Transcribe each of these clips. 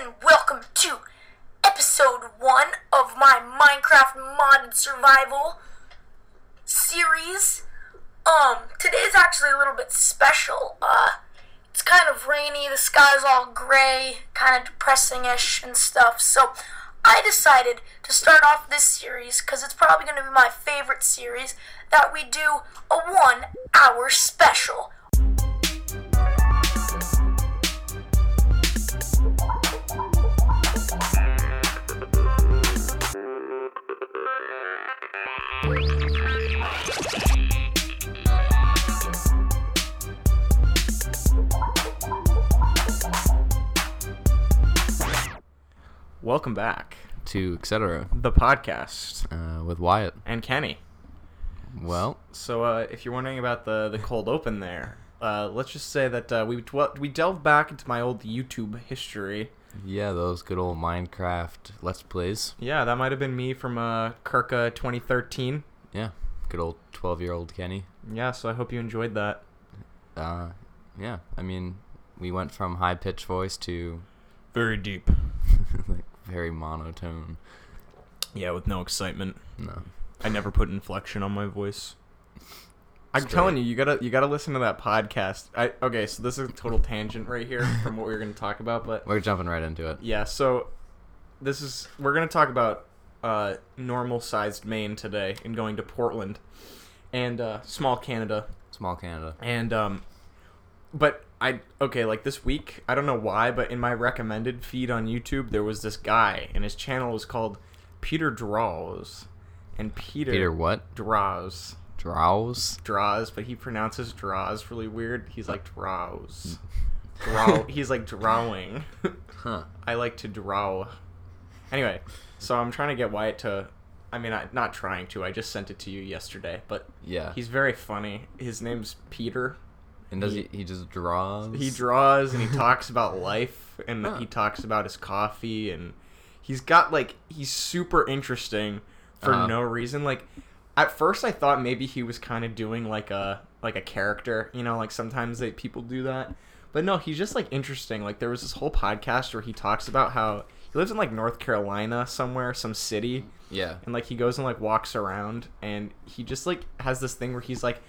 and welcome to episode one of my Minecraft modded survival series. Um, today is actually a little bit special. Uh, it's kind of rainy, the sky's all gray, kind of depressing-ish and stuff. So, I decided to start off this series because it's probably going to be my favorite series that we do a one-hour special. Welcome back, to etc. the podcast, Uh, with Wyatt. and Kenny. Well, So, uh, if you're wondering about the the cold open there, uh, let's just say that uh, we dwell- we delved back into my old YouTube history. yeah, those good old Minecraft Let's Plays. Yeah, that might have been me from uh, Kirka 2013. Yeah, good old 12 year old Kenny. Yeah, so I hope you enjoyed that. Uh, yeah, I mean, we went from high pitched voice to Very deep. like very monotone. Yeah, with no excitement. No. I never put inflection on my voice. I'm Straight. telling you, you gotta you gotta listen to that podcast. I okay, so this is a total tangent right here from what we were gonna talk about, but We're jumping right into it. Yeah, so this is we're gonna talk about uh, normal sized Maine today and going to Portland and uh, small Canada Small Canada. and um, but I okay like this week I don't know why but in my recommended feed on YouTube there was this guy and his channel was called Peter Draws and Peter, Peter what? Draws draws draws but he pronounces draws really weird he's like draws hmm. draw he's like drawing. Huh. I like to draw. Anyway, so I'm trying to get Wyatt to. I mean, I, not trying to. I just sent it to you yesterday, but Yeah. he's very funny. His name's Peter. And does he, he just draws? He draws and he talks about life and he talks about his coffee and he's got like he's super interesting for Uh-huh. no reason. Like at first I thought maybe he was kind of doing like a like a character, you know, like sometimes they people do that. But no, he's just like interesting. Like there was this whole podcast where he talks about how he lives in like North Carolina somewhere, some city, Yeah. and like he goes and like walks around and he just like has this thing where he's like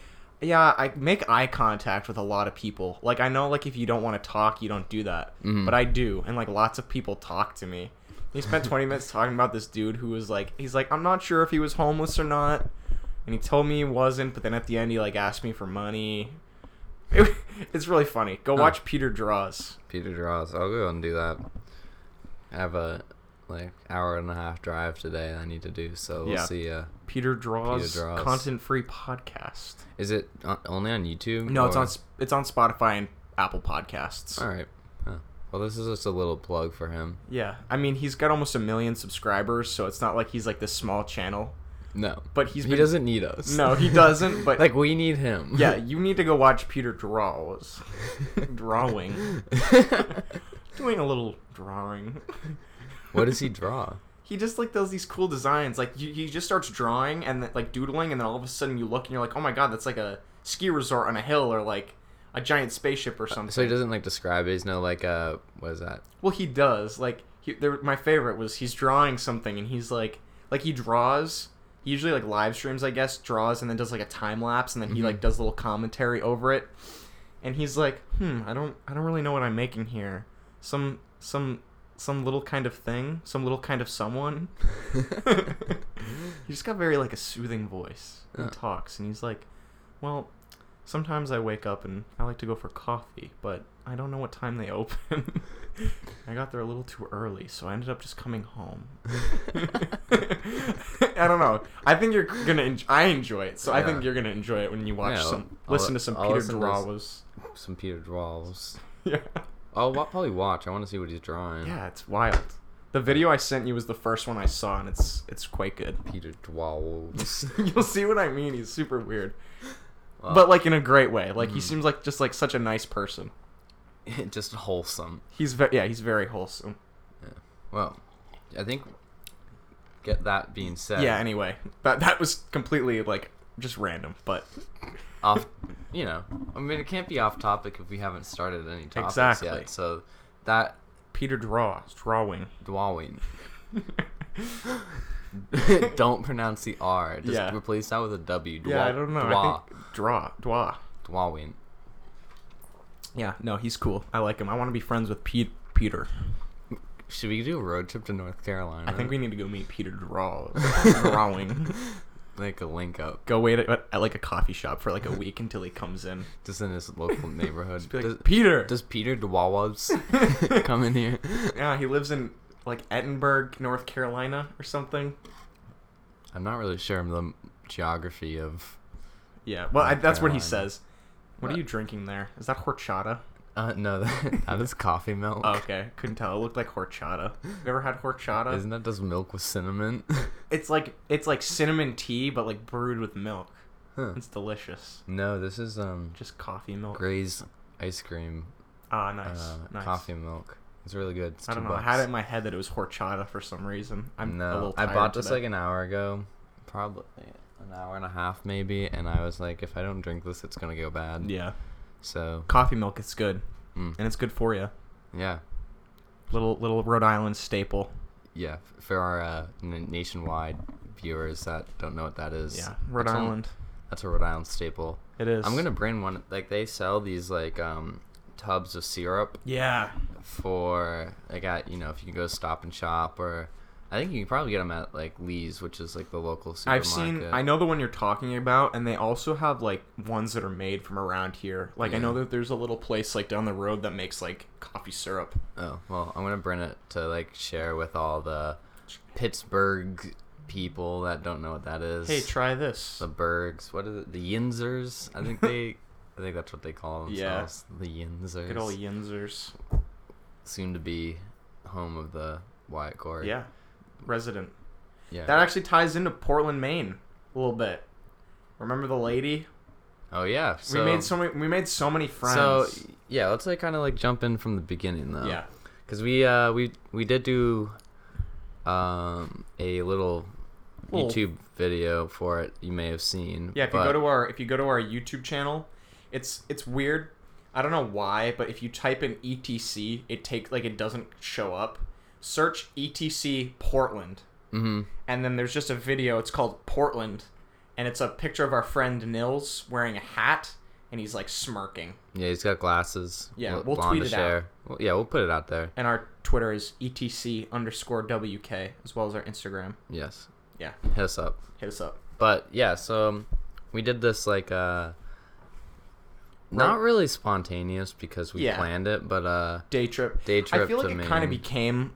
yeah i make eye contact with a lot of people. Like i know like if you don't want to talk you don't do that. Mhm. but i do and like lots of people talk to me. He spent 20 minutes talking about this dude who was like he's like i'm not sure if he was homeless or not. And he told me he wasn't but then at the end he like asked me for money. It's really funny. Go watch peter draws. Peter draws. I'll go and do that. I have a like hour and a half drive today I need to do, so we'll Yeah. see. Uh, peter draws, Draws. content free podcast is it on, only on YouTube? no it's on it's on spotify and apple podcasts All right. Huh. Well, this is just a little plug for him. Yeah, I mean he's got almost a million subscribers, so it's not like he's like this small channel. No, But he's he been- doesn't need us. No, he doesn't. But like we need him. yeah, you need to go watch Peter draws, drawing, doing a little drawing. What does he draw? He just like does these cool designs. Like you, he just starts drawing and like doodling, and then all of a sudden you look and you're like, oh my god, that's like a ski resort on a hill or like a giant spaceship or something. So he doesn't like describe it. He's no like uh, what is that? Well, he does. Like, he, there, my favorite was he's drawing something, and he's like, like he draws. He usually like live streams, I guess, draws, and then does like a time lapse, and then he Mhm. like does a little commentary over it. And he's like, hmm, I don't, I don't really know what I'm making here. Some, some, some little kind of thing, some little kind of someone. he just got very like a soothing voice. He Yeah. talks, and he's like, well, sometimes I wake up and I like to go for coffee, but I don't know what time they open. I got there a little too early, so I ended up just coming home. I don't know. I think you're gonna. En- I enjoy it, so I think you're gonna enjoy it when you watch Yeah, some, I'll- listen to some I'll Peter Drawas. Some Peter draws. Yeah, I'll wa- probably watch. I want to see what he's drawing. yeah, it's wild. The video I sent you was the first one I saw, and it's it's quite good. Peter draws. You'll see what I mean. He's super weird, but like in a great way. Like he Mhm. seems like just like such a nice person. just wholesome. He's very yeah, he's very wholesome. Well, I think. Get that being said. Yeah. Anyway, that that was completely like just random, but off you know i mean it can't be off topic if we haven't started any topics Exactly. yet so that Peter draws drawing. drawing. don't pronounce the R. Just Yeah. replace that with a W. Dwa, yeah, I don't know. I Dwa. think draw draw. Dwawing. Yeah, no, he's cool. I like him. I want to be friends with Pete Peter. Should we do a road trip to North Carolina? I think we need to go meet Peter Draw drawing. Like a link up, Go wait at, at like a coffee shop for like a week until he comes in. just in his local neighborhood. Be like, does, Peter. does Peter Dwawabs come in here? yeah, he lives in like Edinburgh, North Carolina, or something. I'm not really sure of the geography of. Yeah, well, I, that's what he says. What are uh, you drinking there? Is that horchata? Uh, no, that, that is coffee milk. Oh, okay, couldn't tell. It looked like horchata. You ever had horchata? Isn't that just milk with cinnamon? It's like it's like cinnamon tea, but like brewed with milk. huh. It's delicious. No, this is um Just coffee milk. Gray's ice cream Ah, nice, uh, nice. coffee milk. It's really good. It's I don't know. I had it in my head that it was horchata for some reason. I'm a no, I bought this today. like an hour ago, probably an hour and a half maybe, and I was like, if I don't drink this, it's gonna go bad. yeah, So coffee milk. It's good, mm, and it's good for you. yeah, Little little Rhode Island staple. yeah. For our uh, n- nationwide viewers that don't know what that is, Yeah, Rhode that's Island. that's a Rhode Island staple. It is. I'm gonna bring one. Like they sell these like um tubs of syrup Yeah, for like at you know if you can go Stop and Shop or I think you can probably get them at like Lee's, which is like the local supermarket. I've seen. I know the one you're talking about, and they also have like ones that are made from around here. Like I know that there's a little place like down the road that makes like coffee syrup. Oh well, I'm gonna bring it to like share with all the Pittsburgh people that don't know what that is. Hey, try this. the Bergs. What is it? The Yinzers. I think they. I think that's what they call Yeah. themselves. The Yinzers. Good old Yinzers. Soon to be home of the Wyatt Court. Yeah, resident. Yeah. That actually ties into Portland, Maine, a little bit. Remember the lady? oh yeah. So, we made so many. We made so many friends. So yeah, let's like kind of like jump in from the beginning though. yeah, Because we uh we we did do um a little Little- YouTube video for it. You may have seen. yeah. If you go to our if you go to our YouTube channel, it's it's weird. I don't know why, but if you type in ETC, it take like it doesn't show up. Search ETC Portland, Mhm. and then there's just a video. It's called Portland, and it's a picture of our friend Nils wearing a hat, and he's like smirking. Yeah, he's got glasses. Yeah, bl- we'll tweet it out. Well, yeah, we'll put it out there. And our Twitter is ETC underscore WK, as well as our Instagram. Yes. Yeah, Hit us up. hit us up. But yeah, so um, we did this like uh not really spontaneous because we Yeah. planned it, but uh Day trip. day trip I feel to like it kind of became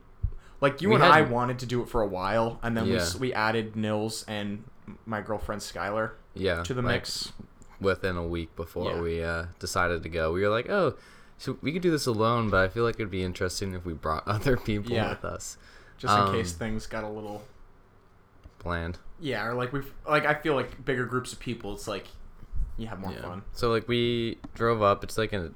like you We and had- I wanted to do it for a while, and then we Yeah. s we added Nils and my girlfriend Skylar yeah to the like, mix. within a week before Yeah. we uh decided to go. We were like, oh, so we could do this alone, but I feel like it'd be interesting if we brought other people Yeah. with us. Just in um, case things got a little Planned. yeah, or like we've like I feel like bigger groups of people. It's like you have more Yeah. fun. So like we drove up. It's like a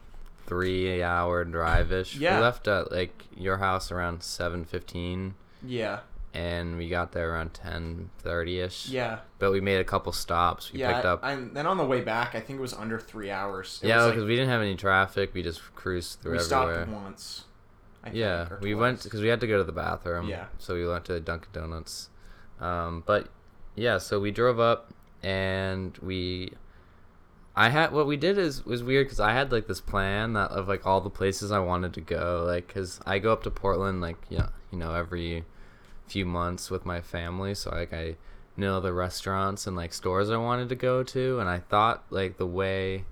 three hour drive ish. Yeah. We left at like your house around seven fifteen, Yeah, and we got there around ten thirty ish. yeah, But we made a couple stops. We yeah. picked up. And then on the way back, I think it was under three hours. It yeah, because like, we didn't have any traffic. We just cruised through we everywhere. stopped once. I yeah, think, we went because we had to go to the bathroom. Yeah. So we went to Dunkin' Donuts. Um, but yeah, so we drove up and we. I had what we did is was weird because I had like this plan that of like all the places I wanted to go like because I go up to Portland like yeah you know every few months with my family. So like I know the restaurants and like stores I wanted to go to. And I thought like the way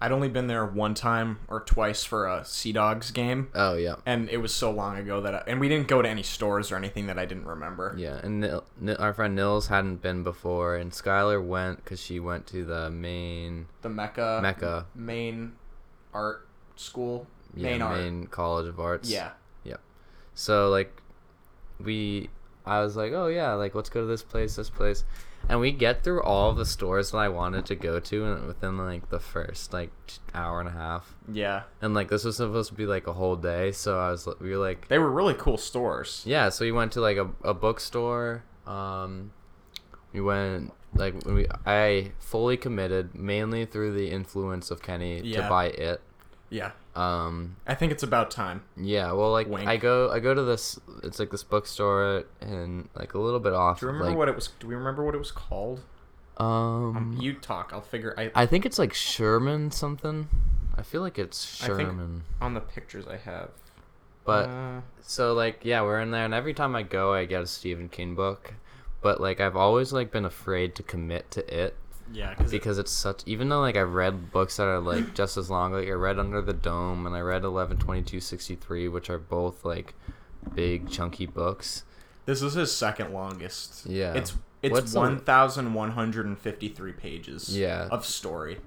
I'd only been there one time or twice for a Sea Dogs game, oh yeah. And it was so long ago that I, and we didn't go to any stores or anything that I didn't remember. Yeah, and Nil, Nil, our friend Nils hadn't been before, and Skylar went because she went to the main The MECA, MECA, main art school, yeah, main main, art. College of Arts. Yeah, So like, we, I was like, oh yeah, like let's go to this place, this place, and we get through all the stores that I wanted to go to within like the first like hour and a half, yeah. and like this was supposed to be like a whole day, so I was we were like, They were really cool stores. Yeah, so we went to like a, a bookstore. Um, we went like we I fully committed mainly through the influence of Kenny Yeah. to buy it. Yeah, Um, I think it's about time. yeah, well, like Wink. I go, I go to this. It's like this bookstore and like a little bit off. Do you remember like, what it was? Do we remember what it was called? Um, Um, you talk. I'll figure. I I think it's like Sherman something. I feel like it's I think- Sherman. on the pictures I have. But uh, so like yeah, we're in there, and every time I go, I get a Stephen King book. But like I've always like been afraid to commit to it yeah, because because it's such. Even though like I've read books that are like just as long, like I read Under the Dome and I read Eleven Twenty Two Sixty Three, which are both like big chunky books. this is his second longest. Yeah. it's it's What's one thousand one hundred and fifty three pages. Yeah. of story.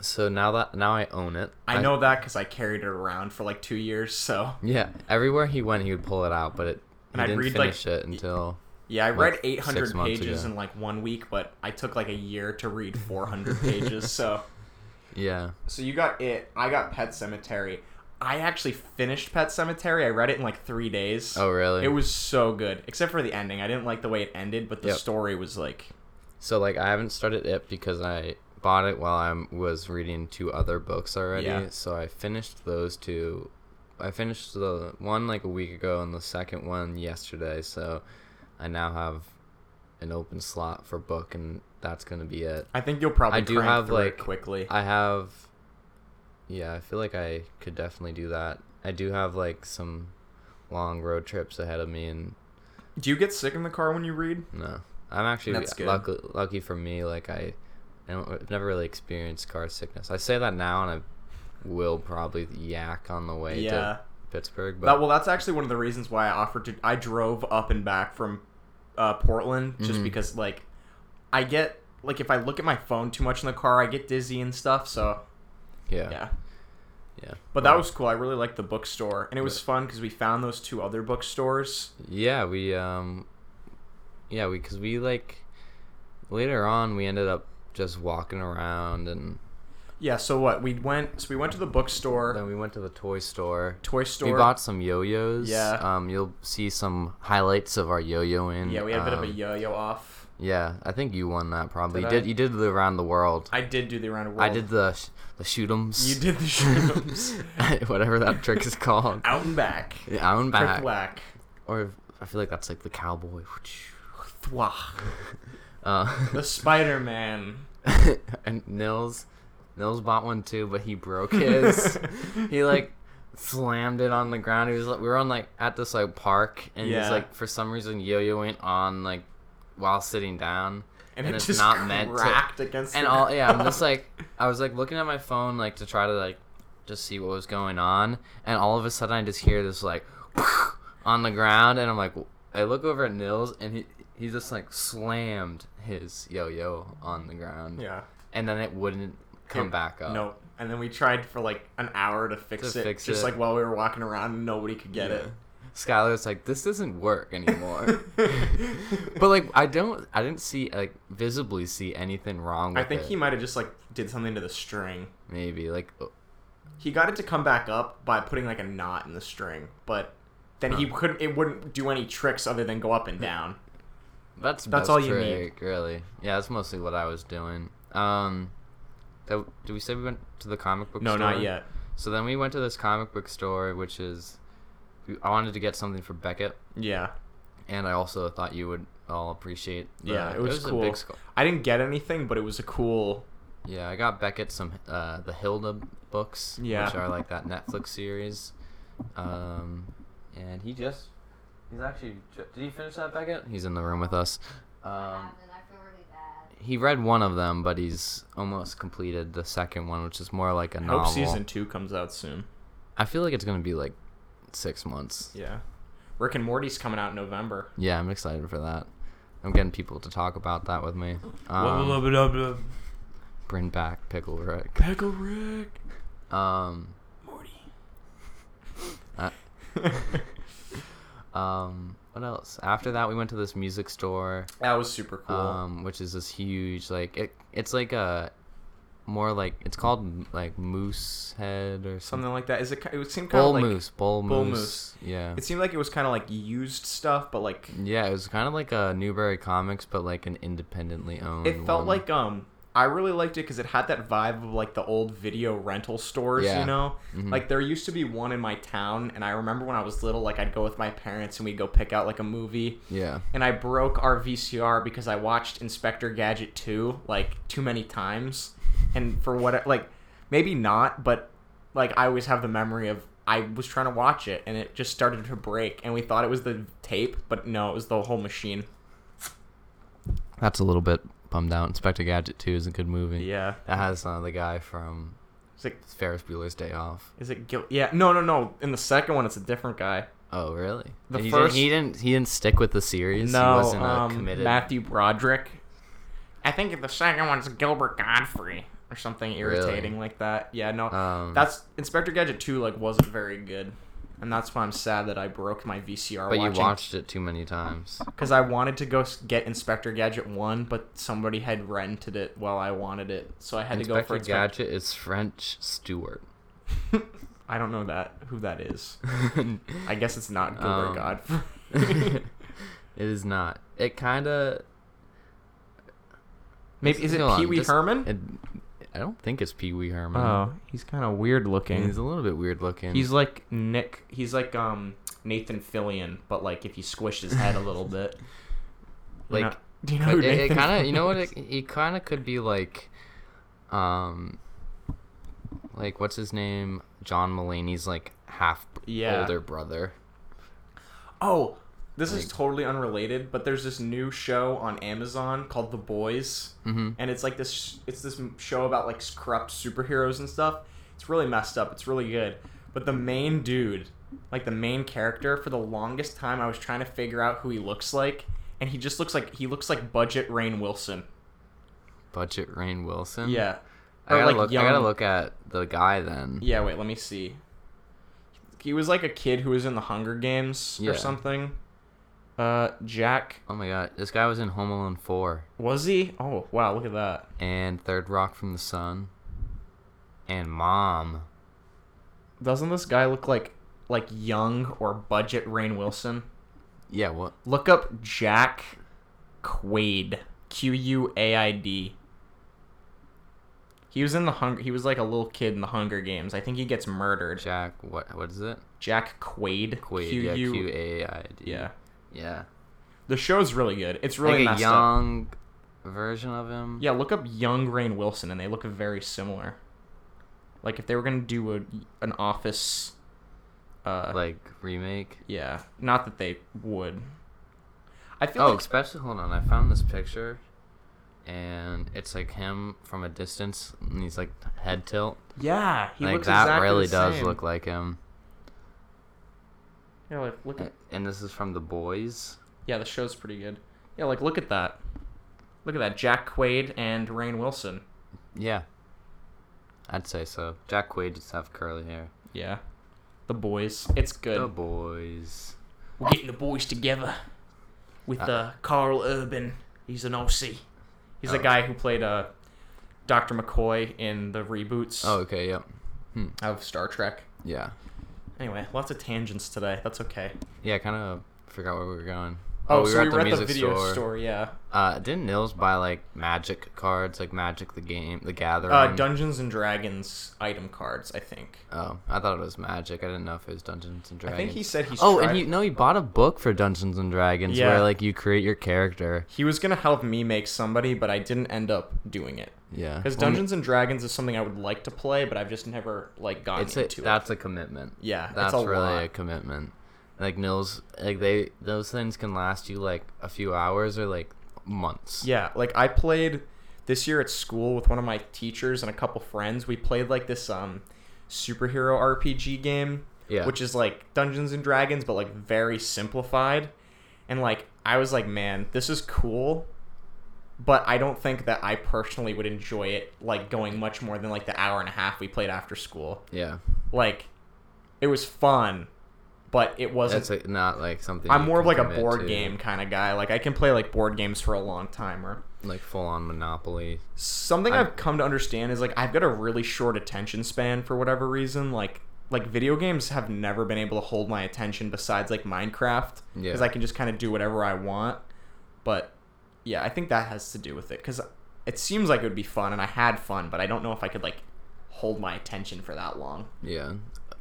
So now that now I own it. I know that because I carried it around for like two years. So Yeah, everywhere he went, he would pull it out, but it he And I'd didn't read, like, finish it until. Yeah, I read eight hundred pages ago. in like one week, but I took like a year to read four hundred pages. So Yeah. so you got it. I got Pet Sematary. I actually finished Pet Sematary. I read it in like three days. Oh really? It was so good, except for the ending. I didn't like the way it ended, but the Yep. story was like, So like I haven't started it because I bought it while I was reading two other books already. Yeah. So I finished those two. I finished the one like a week ago and the second one yesterday. So I now have an open slot for book and that's gonna be it. I think you'll probably I do have, like- quickly. I have. Yeah, I feel like I could definitely do that. I do have like some long road trips ahead of me and Do you get sick in the car when you read? No, I'm actually lucky. Lucky for me, like I, I've never really experienced car sickness. I say that now, and I will probably yak on the way yeah. to Pittsburgh. But That, well, that's actually one of the reasons why I offered to. I drove up and back from uh, Portland just Mhm. because, like, I get like if I look at my phone too much in the car, I get dizzy and stuff. So yeah, yeah. yeah. But that was cool. I really liked the bookstore, and it was fun because we found those two other bookstores. yeah. We um, yeah, we because we like later on we ended up just walking around and Yeah. So what we went? So we went to the bookstore, then we went to the toy store. toy store. We bought some yo-yos. Yeah. Um, you'll see some highlights of our yo-yoing. yeah, we had a bit of a um, yo-yo off. Yeah, I think you won that probably. Did you I? did you did the around the world. I did do the around the world. I did the sh- the shoot'ems. You did the shrooms. whatever that trick is called. Out and back. Yeah, out and Trick back. whack. Or I feel like that's like the cowboy. Uh, The Spider Man. and Nils, Nils bought one too, but he broke his. he like slammed it on the ground. He was like, we were on like at this like park, and Yeah. he's like for some reason yo-yoing on like while sitting down. And, And it it's just not meant to- against and all yeah i'm just like i was like looking at my phone like to try to like just see what was going on and all of a sudden i just hear this like on the ground and i'm like i look over at nils and he he just like slammed his yo-yo on the ground yeah. and then it wouldn't come back up No. And then we tried for like an hour to fix To it. fix just it. like while we were walking around and nobody could get it. Skylar's like, this doesn't work anymore. but like, I don't, I didn't see like visibly see anything wrong. With I think it. he might have just like did something to the string. maybe like, uh, He got it to come back up by putting like a knot in the string, but then he couldn't. It wouldn't do any tricks other than go up and down. That's That's all you trick, really. Yeah, that's mostly what I was doing. Um, so, did we say we went to the comic book store? No, store? not yet. So then we went to this comic book store, which is, I wanted to get something for Beckett, Yeah, and I also thought you would all appreciate. The, Yeah, it was a cool. big sco- I didn't get anything, but it was a cool. yeah, I got Beckett some uh, the Hilda books, Yeah. which are like that Netflix series. Um, and he just, he's actually did he finish that Beckett? He's in the room with us. Um, and I feel really bad. He read one of them, but he's almost completed the second one, which is more like a I novel. hope season two comes out soon. I feel like it's gonna be like six months. Yeah, Rick and Morty's coming out in November. Yeah, I'm excited for that. I'm getting people to talk about that with me. Um, bring back Pickle Rick. Pickle Rick. Um, Morty. uh, um, what else? After that, we went to this music store, That was super cool. um, which is this huge like it. It's like a more like it's called like Moose Head or something. Something like that. Is it? It would seem kind of like. Moose. Bull, Bull Moose. Moose. Yeah. It seemed like it was kind of like used stuff, but like Yeah, it was kind of like a Newbury Comics, but like an independently owned. it felt one. like um I really liked it because it had that vibe of like the old video rental stores, Yeah. you know? Mhm. Like there used to be one in my town, and I remember when I was little, like I'd go with my parents and we'd go pick out like a movie. Yeah. And I broke our VCR because I watched Inspector Gadget 2 like too many times. And for what, like, maybe not, but like I always have the memory of I was trying to watch it and it just started to break, and we thought it was the tape, but no, it was the whole machine. That's a little bit bummed out. Inspector Gadget 2 is a good movie. Yeah. That has uh, the guy from Is it, Ferris Bueller's Day Off. is it Gil? Yeah. No, no, no. In the second one, it's a different guy. Oh, really? The he first- didn't, he didn't he didn't stick with the series. no, he wasn't uh, um, committed. Matthew Broderick. I think the second one's Gilbert Gottfried or something irritating like that. Yeah, no, Um, that's Inspector Gadget two. Like, wasn't very good, and that's why I'm sad that I broke my VCR. but you watched it too many times. because I wanted to go get Inspector Gadget one, but somebody had rented it while I wanted it, so I had to go for Inspector Inspector. Gadget is French Stewart. I don't know that who that is. I guess it's not Gilbert Um, Gottfried. it is not. It kind of. Maybe is it Pee Wee Herman? I don't think it's Pee Wee Herman. Oh, he's kind of weird looking. He's a little bit weird looking. He's like Nick. He's like um Nathan Fillion, but like if you squished his head a little bit. Like, do you know it, it kind of, you know what? It, kind of could be like, um, like what's his name? John Mulaney's like half Yeah. older brother. Oh, this is totally unrelated, but there's this new show on Amazon called The Boys, Mm-hmm. and it's like this. It's this show about like corrupt superheroes and stuff. It's really messed up. It's really good, but the main dude, like the main character, for the longest time, I was trying to figure out who he looks like, and he just looks like he looks like budget Rainn Wilson. Budget Rainn Wilson. Yeah. I Or, gotta like, look. I gotta look at the guy then. Yeah, wait, let me see. He was like a kid who was in the Hunger Games Yeah. or something. Uh, Jack Oh my god, this guy was in Home Alone four was he? Oh wow, look at that. and Third Rock from the Sun, and Mom. Doesn't this guy look like like young or budget Rainn Wilson? Yeah, what? Look up Jack Quaid. Q U A I D. He was in the Hunger. He was like a little kid in the Hunger Games. I think he gets murdered. Jack. What? What is it? Jack Quaid. Quaid. Q yeah. U- Q A I D. Yeah. Yeah. The show's really good. It's really like a messed up. young version of him. Yeah, look up young Rainn Wilson, and they look very similar. Like if they were gonna do a an Office, uh, Like remake. yeah, not that they would. I feel Oh, like especially hold on. I found this picture, and it's like him from a distance, and he's like head tilt. yeah, he like looks that exactly really does look like him. Yeah, like look at And this is from The Boys. yeah, the show's pretty good. Yeah, like look at that. Look at that, Jack Quaid and Rainn Wilson. Yeah. I'd say so. Jack Quaid just have curly hair. Yeah, the boys. It's good. The Boys. We're getting the boys together with Uh, uh, Karl Urban. He's an OC. He's the Oh. guy who played uh, Dr. McCoy in the reboots Oh, okay. Yep. Hmm. of Star Trek. Yeah. Anyway, lots of tangents today. That's okay. Yeah. I Kind of forgot where we were going. Oh, so we were at the video store. yeah. Uh, didn't Nils buy like Magic cards, like Magic the game, the Gathering? Uh, Dungeons and Dragons item cards, I think. oh, I thought it was Magic. I didn't know if it was Dungeons and Dragons. I think he said he's. Oh, tried- and he no, he bought a book for Dungeons and Dragons Yeah. where like you create your character. He was gonna help me make somebody, but I didn't end up doing it Yeah, because Dungeons and Dragons is something I would like to play, but I've just never like gotten It's a, into that's a commitment. Yeah, That's a really lot. a commitment. Like Nils, like they those things can last you like a few hours or like months. Yeah, like I played this year at school with one of my teachers and a couple friends. We played like this um superhero RPG game, Yeah. which is like Dungeons and Dragons but like very simplified. And like I was like, man, this is cool, but I don't think that I personally would enjoy it like going much more than like the hour and a half we played after school. Yeah, Like it was fun, but it wasn't that's like, not like something. I'm more of like a board to, game kind of guy. Like I can play like board games for a long time or like full on Monopoly. something I'm- I've come to understand is like I've got a really short attention span for whatever reason. Like like video games have never been able to hold my attention besides like Minecraft because Yeah. I can just kind of do whatever I want. But yeah, I think that has to do with it because it seems like it would be fun, and I had fun, but I don't know if I could like hold my attention for that long. Yeah.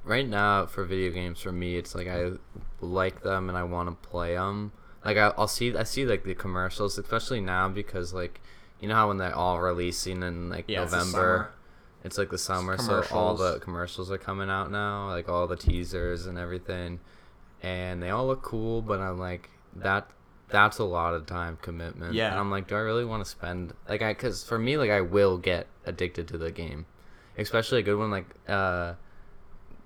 Right now, for video games, for me, it's like I like them and I want to play them. Like I, I'll see, I see like the commercials, especially now because like, you know how when they're all releasing in like Yeah, November, summer. it's like the summer, so all the commercials are coming out now, like all the teasers and everything, and they all look cool. But I'm like that. That's a lot of time commitment. Yeah. And I'm like, do I really want to spend like I? Because for me, like I will get addicted to the game, especially a good one like uh,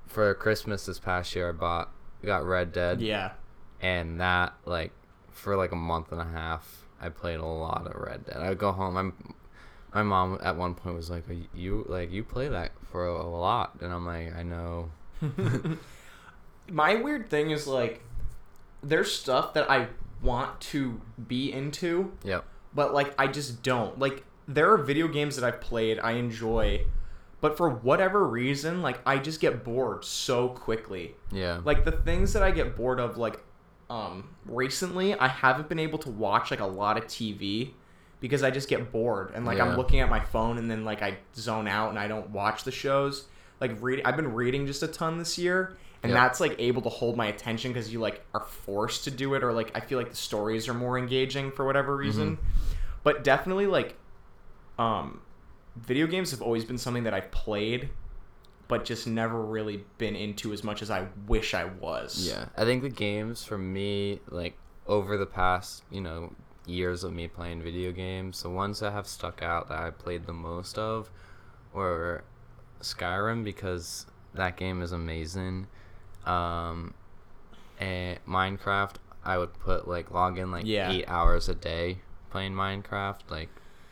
for Christmas this past year, I bought got Red Dead Yeah. and that like for like a month and a half i played a lot of red dead i'd go home i'm my mom at one point was like "Are you like you play that for a, a lot and i'm like i know My weird thing is like, there's stuff that I want to be into, yep but like I just don't. Like there are video games that I've played I enjoy, but for whatever reason, like I just get bored so quickly. yeah Like the things that I get bored of like um recently, I haven't been able to watch like a lot of TV because I just get bored and like Yeah. I'm looking at my phone and then like I zone out and I don't watch the shows. Like read I've been reading just a ton this year and Yep. that's like able to hold my attention because you like are forced to do it or like I feel like the stories are more engaging for whatever reason. But definitely like um video games have always been something that I've played but just never really been into as much as I wish I was. yeah i think the games for me like over the past you know years of me playing video games the ones that have stuck out that i played the most of were skyrim because that game is amazing um and minecraft i would put like log in like Yeah. eight hours a day playing minecraft like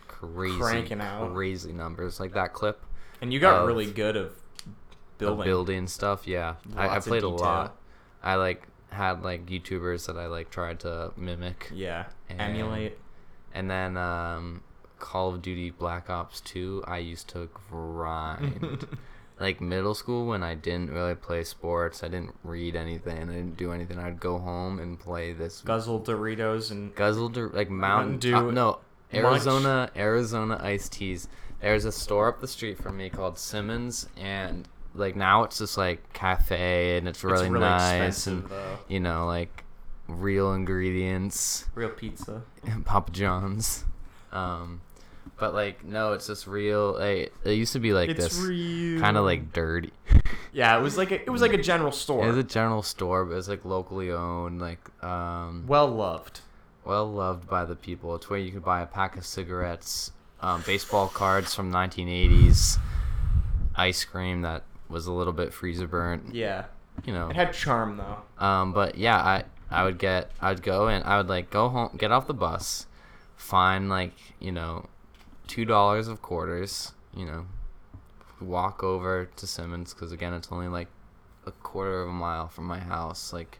crazy Cranking out. crazy numbers like that clip And you got really good of building, building. building stuff yeah I, I played a lot i like had like youtubers that i like tried to mimic Yeah. And- Emulate. and then um call of duty black ops 2 i used to grind like middle school when i didn't really play sports i didn't read anything i didn't do anything i'd go home and play this Guzzle Doritos and guzzled like mountain Dew, uh, no arizona arizona iced teas there's a store up the street from me called simmons and like now it's just like cafe and it's really, it's really nice expensive and though. you know like real ingredients Real pizza. and papa john's um but like no it's just real like, it used to be like it's this kind of like dirty Yeah, it was like a, it was like a general store. it was a general store but it's like locally owned like um well loved. well loved by the people. It's where you could buy a pack of cigarettes, um, baseball cards from 1980s, ice cream that was a little bit freezer burnt, Yeah. you know. It had charm though. Um, but yeah, I I would get I would go and I would like go home, get off the bus, find like you know, two dollars of quarters, you know, walk over to Simmons because again it's only like a quarter of a mile from my house. Like,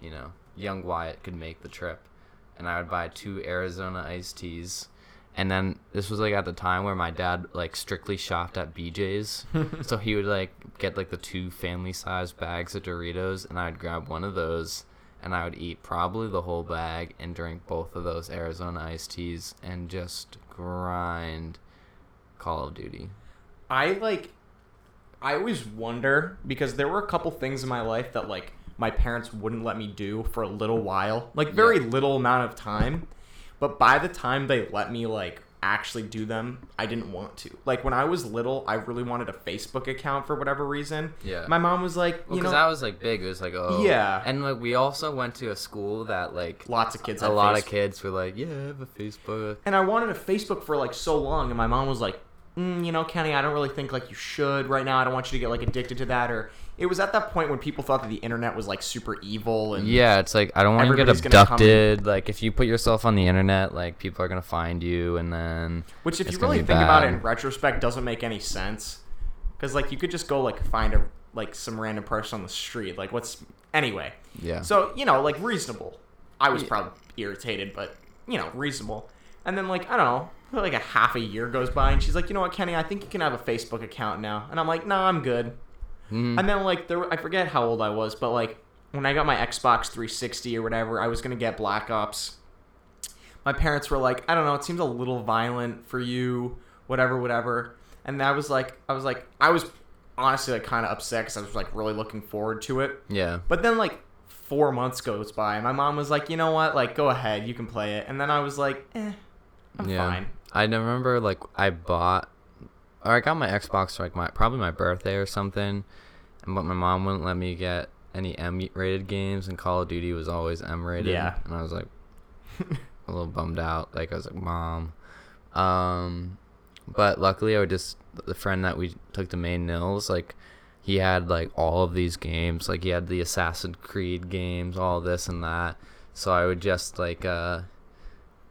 you know, young Wyatt could make the trip, and I would buy two Arizona iced teas. And then this was like at the time where my dad like strictly shopped at BJ's, so he would like get like the two family size bags of Doritos, and I'd grab one of those, and I would eat probably the whole bag and drink both of those Arizona iced teas and just grind Call of Duty. I like I always wonder because there were a couple things in my life that like my parents wouldn't let me do for a little while. Like very Yeah. little amount of time. But by the time they let me like actually do them, I didn't want to. Like when I was little, I really wanted a Facebook account for whatever reason. Yeah. My mom was like, Well, you because know, that was like big. It was like oh Yeah. and like we also went to a school that like lots of kids a lot of kids were like yeah I have a Facebook. and I wanted a Facebook for like so long, and my mom was like, mm, you know, Kenny, I don't really think like you should right now. I don't want you to get like addicted to that. Or it was at that point when people thought that the internet was like super evil and Yeah, it's like I don't want to get Everybody's gonna come abducted. Like if you put yourself on the internet, like people are gonna find you, and then which if it's you gonna really be think about it in retrospect doesn't make any sense because like you could just go like find a like some random person on the street. Like what's anyway. yeah. So you know, like reasonable. I was probably irritated, but you know, reasonable. And then like I don't know, like a half a year goes by, and she's like, you know what, Kenny, I think you can have a Facebook account now. And I'm like, no, I'm good. Mhm. And then like there, I forget how old I was, but like when I got my Xbox 360 or whatever, I was gonna get Black Ops. my parents were like, I don't know, it seems a little violent for you, whatever, whatever. And that was like, I was like, I was honestly like kind of upset because I was like really looking forward to it. Yeah. But then like four months goes by, and my mom was like, you know what, like go ahead, you can play it. And then I was like, eh, I'm yeah. fine. I remember like I bought or I got my Xbox for like my probably my birthday or something, and but my mom wouldn't let me get any M-rated games, and Call of Duty was always M-rated. Yeah. and I was like a little bummed out. Like I was like, mom. Um, but luckily, I would just the friend that we took to Maine Nils, like he had like all of these games. Like he had the Assassin's Creed games, all this and that. So I would just like uh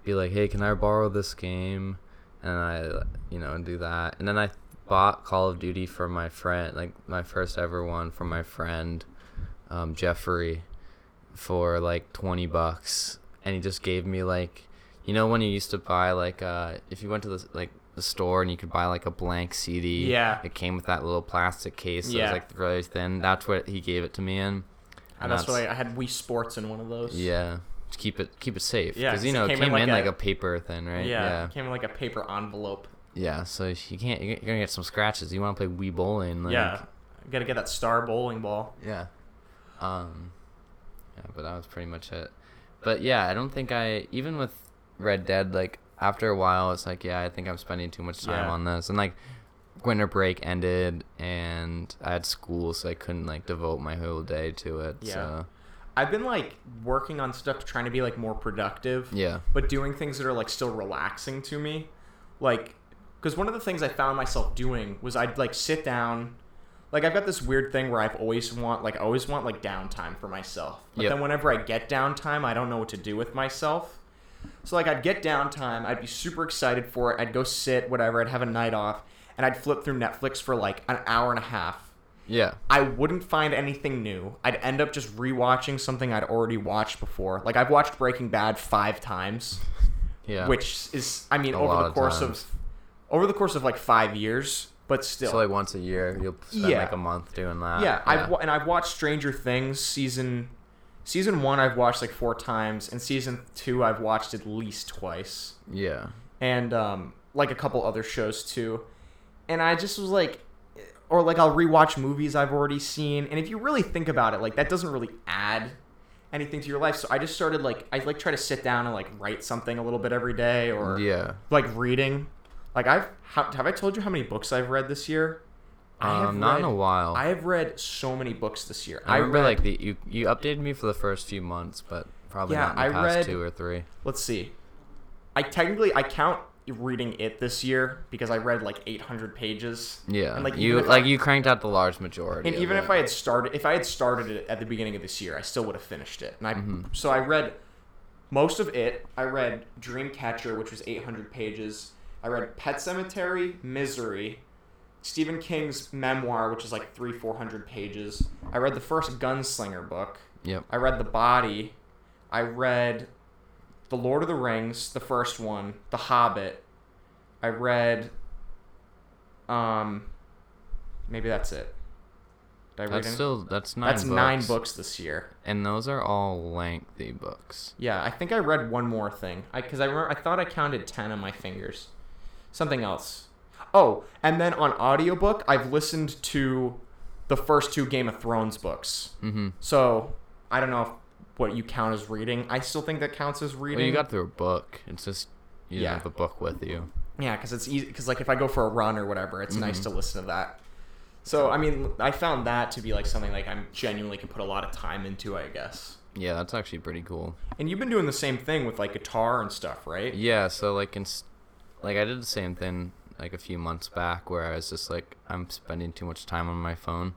be like, hey, can I borrow this game? And I, you know, do that. And then I bought Call of Duty for my friend, like my first ever one for my friend, um, Jeffrey, for like 20 bucks. And he just gave me like, you know, when you used to buy like, uh, if you went to the, like, the store and you could buy like a blank CD. Yeah. It came with that little plastic case that Yeah. was like really thin. That's what he gave it to me in. And that's, what I, I had Wii Sports in one of those. Yeah. To keep it keep it safe. Yeah, Because you know it came came, in in, like like, a- a, paper thing, right? Yeah, Yeah. it came in like a paper envelope. Yeah. So you can't you're gonna get some scratches. You want to play Wii bowling? Like, yeah, gotta get that star bowling ball. Yeah. Um. Yeah, but that was pretty much it. But yeah, I don't think I even with Red Dead like after a while it's like yeah I think I'm spending too much time Yeah. on this and like winter break ended and I had school so I couldn't like devote my whole day to it. Yeah. So I've been like working on stuff trying to be like more productive. yeah. but doing things that are like still relaxing to me like because one of the things i found myself doing was i'd like sit down like i've got this weird thing where i've always want like I always want like downtime for myself but Yep. then whenever i get downtime i don't know what to do with myself so like i'd get downtime i'd be super excited for it i'd go sit whatever i'd have a night off and i'd flip through netflix for like an hour and a half Yeah. I wouldn't find anything new. I'd end up just rewatching something I'd already watched before. Like I've watched Breaking Bad five times Yeah. which is I mean A over the course times. of over the course of like five years, but still. so like once a year you'll spend Yeah. like a month doing that. yeah, I've and I've watched Stranger Things season season one. I've watched like four times, and season two I've watched at least twice, yeah. and um like a couple other shows too. And I just was like, or like I'll rewatch movies I've already seen, and if you really think about it, like that doesn't really add anything to your life. So I just started like I like try to sit down and like write something a little bit every day, or Yeah. like reading. Like I've how, have I told you how many books I've read this year? I have Um, not in a while. I have read so many books this year. I remember read- like the you you updated me for the first few months, but probably Yeah, not in the I past read- two or three. let's see. I technically I count reading it this year because I read like 800 pages. Yeah, And, like, you like I- you cranked out the large majority. And even it. if I had started, if I had started it at the beginning of this year, I still would have finished it. And I, Mm-hmm. so I read most of it. I read Dreamcatcher, which was 800 pages. I read Pet Sematary, Misery, Stephen King's memoir, which is like three, four hundred pages. I read the first Gunslinger book. Yep. I read The Body. I read The Lord of the Rings, the first one, The Hobbit. I read um maybe that's it. Did I read That's any? still that's nine. That's books. nine books this year. and those are all lengthy books. Yeah, I think I read one more thing. I because I remember I thought I counted ten on my fingers. Something else. Oh, and then on audiobook, I've listened to the first two Game of Thrones books. Mm-hmm. So I don't know if, what you count as reading. I still think that counts as reading. Well, you got through a book. It's just you Yeah. have the book with you. Yeah, because it's easy. Because like if I go for a run or whatever, it's nice Mm-hmm. to listen to that. So I mean, I found that to be like something like I'm genuinely can put a lot of time into. I guess. Yeah, that's actually pretty cool. And you've been doing the same thing with like guitar and stuff, right? Yeah, so like in, like I did the same thing like a few months back where I was just like I'm spending too much time on my phone,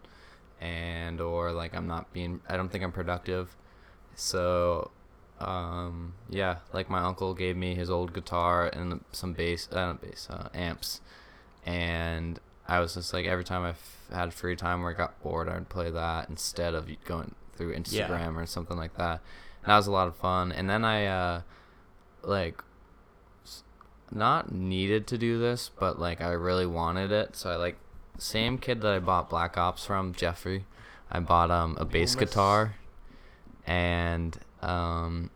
and or like I'm not being I don't think I'm productive, so, um yeah like my uncle gave me his old guitar and some bass uh, not bass uh, amps, and I was just like every time I f- had free time where I got bored I'd play that instead of going through Instagram or something like that. And that was a lot of fun. And then I uh like not needed to do this, but like I really wanted it. So I like same kid that I bought Black Ops from, Jeffrey. I bought um a bass guitar and um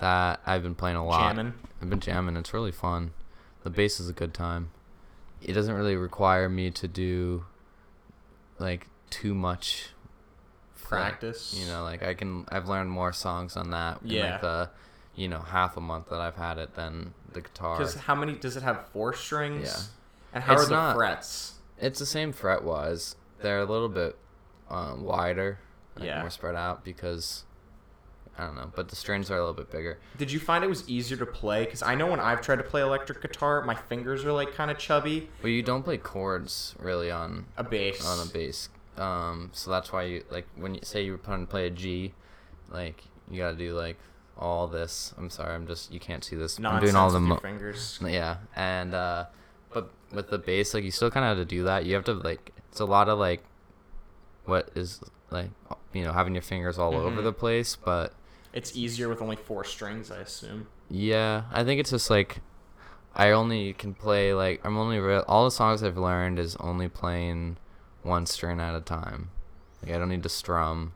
that I've been playing a lot. Jamming. I've been jamming. It's really fun. The bass is a good time. It doesn't really require me to do like too much Practice. You know, like I can. I've learned more songs on that in Yeah. like the, you know, half a month that I've had it than the guitar. Because how many does it have? Four strings. Yeah. And how It's are the not- frets? It's the same fret wise. They're a little bit um, wider, like Yeah. more spread out because I don't know, but the strings are a little bit bigger. Did you find it was easier to play? Because I know when I've tried to play electric guitar, my fingers are like kind of chubby. Well, you don't play chords really on A bass. on a bass. Um, so that's why you like when you say you were trying to play a G, like you gotta do like all this. I'm sorry, I'm just you can't see this. I'm doing all the mo- fingers. yeah, and uh, but with the bass, like you still kind of have to do that. You have to like it's a lot of like what is like you know having your fingers all over Mhm. the place, but It's easier with only four strings, I assume. yeah, I think it's just like I only can play like I'm only real all the songs I've learned is only playing one string at a time. Like I don't need to strum.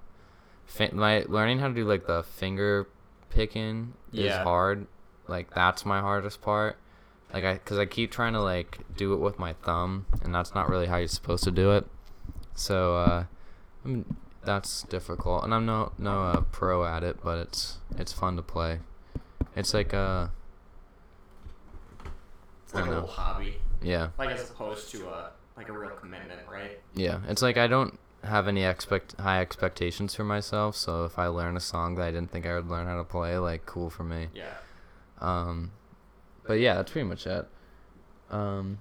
Fi- my learning how to do like the finger picking is Yeah. hard. Like that's my hardest part. Like I cuz I keep trying to like do it with my thumb and that's not really how you're supposed to do it. So uh I mean, that's difficult and I'm no no uh, pro at it, but it's it's fun to play. It's like a It's like a know. little hobby. yeah. Like as opposed to a like a real commitment, right? Yeah, it's like I don't have any expect high expectations for myself. So if I learn a song that I didn't think I would learn how to play, like cool for me. Yeah. Um, but yeah, that's pretty much it. Um,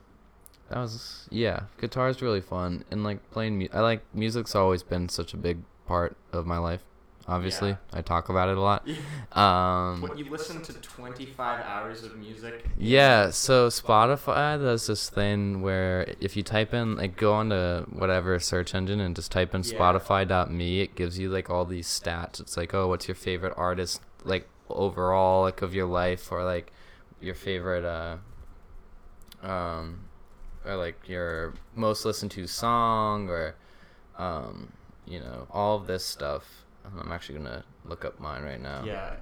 that was yeah, guitar's really fun and like playing. Mu- I like music's always been such a big part of my life. Obviously, Yeah. I talk about it a lot. Um, What you listen to 25 hours of music? Yeah, so Spotify does this thing where if you type in like go on to whatever search engine and just type in Yeah. spotify.me, it gives you like all these stats. It's like, oh, what's your favorite artist like overall like of your life or like your favorite uh um or like your most listened to song or um you know, all of this stuff. I'm actually going to look up mine right now. Yeah.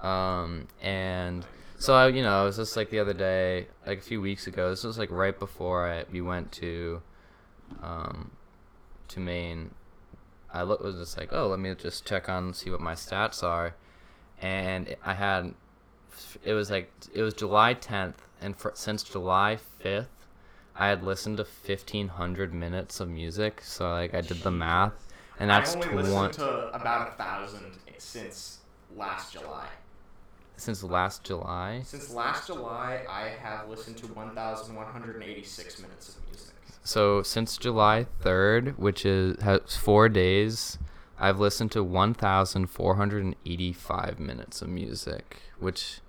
Um, and so I, you know, it was just like the other day, like a few weeks ago. This was like right before I we went to, um, to Maine. I look was just like, oh, let me just check on see what my stats are, and I had, it was like it was July 10th, and for, since July 5th, I had listened to 1500 minutes of music. So like I did the math, and that's I only listened to about a thousand since last July. since last July. Since last July, I have listened to 1,186 minutes of music. So since July 3rd, which is has 4 days, I've listened to 1485 minutes of music, which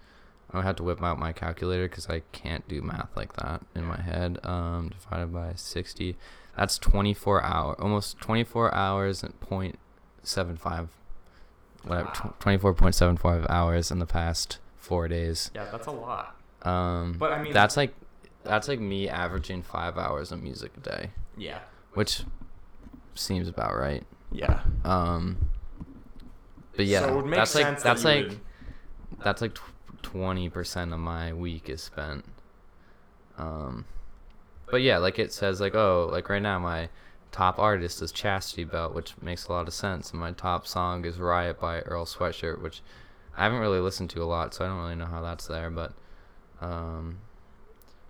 I have to whip out my calculator cuz I can't do math like that in my head. Um divided by 60, that's 24 hour almost 24 hours and 0.75 whatever Wow. 24.75 hours in the past 4 days. Yeah, that's a lot. Um But I mean, that's like that's like me averaging 5 hours of music a day yeah, which seems about right. yeah. Um, but yeah, so it would make that's like sense that's like would- that's like twenty percent of my week is spent. Um, but yeah, like it says, like oh, like right now my top artist is Chastity Belt, which makes a lot of sense, and my top song is Riot by Earl Sweatshirt, which I haven't really listened to a lot, so I don't really know how that's there, but um,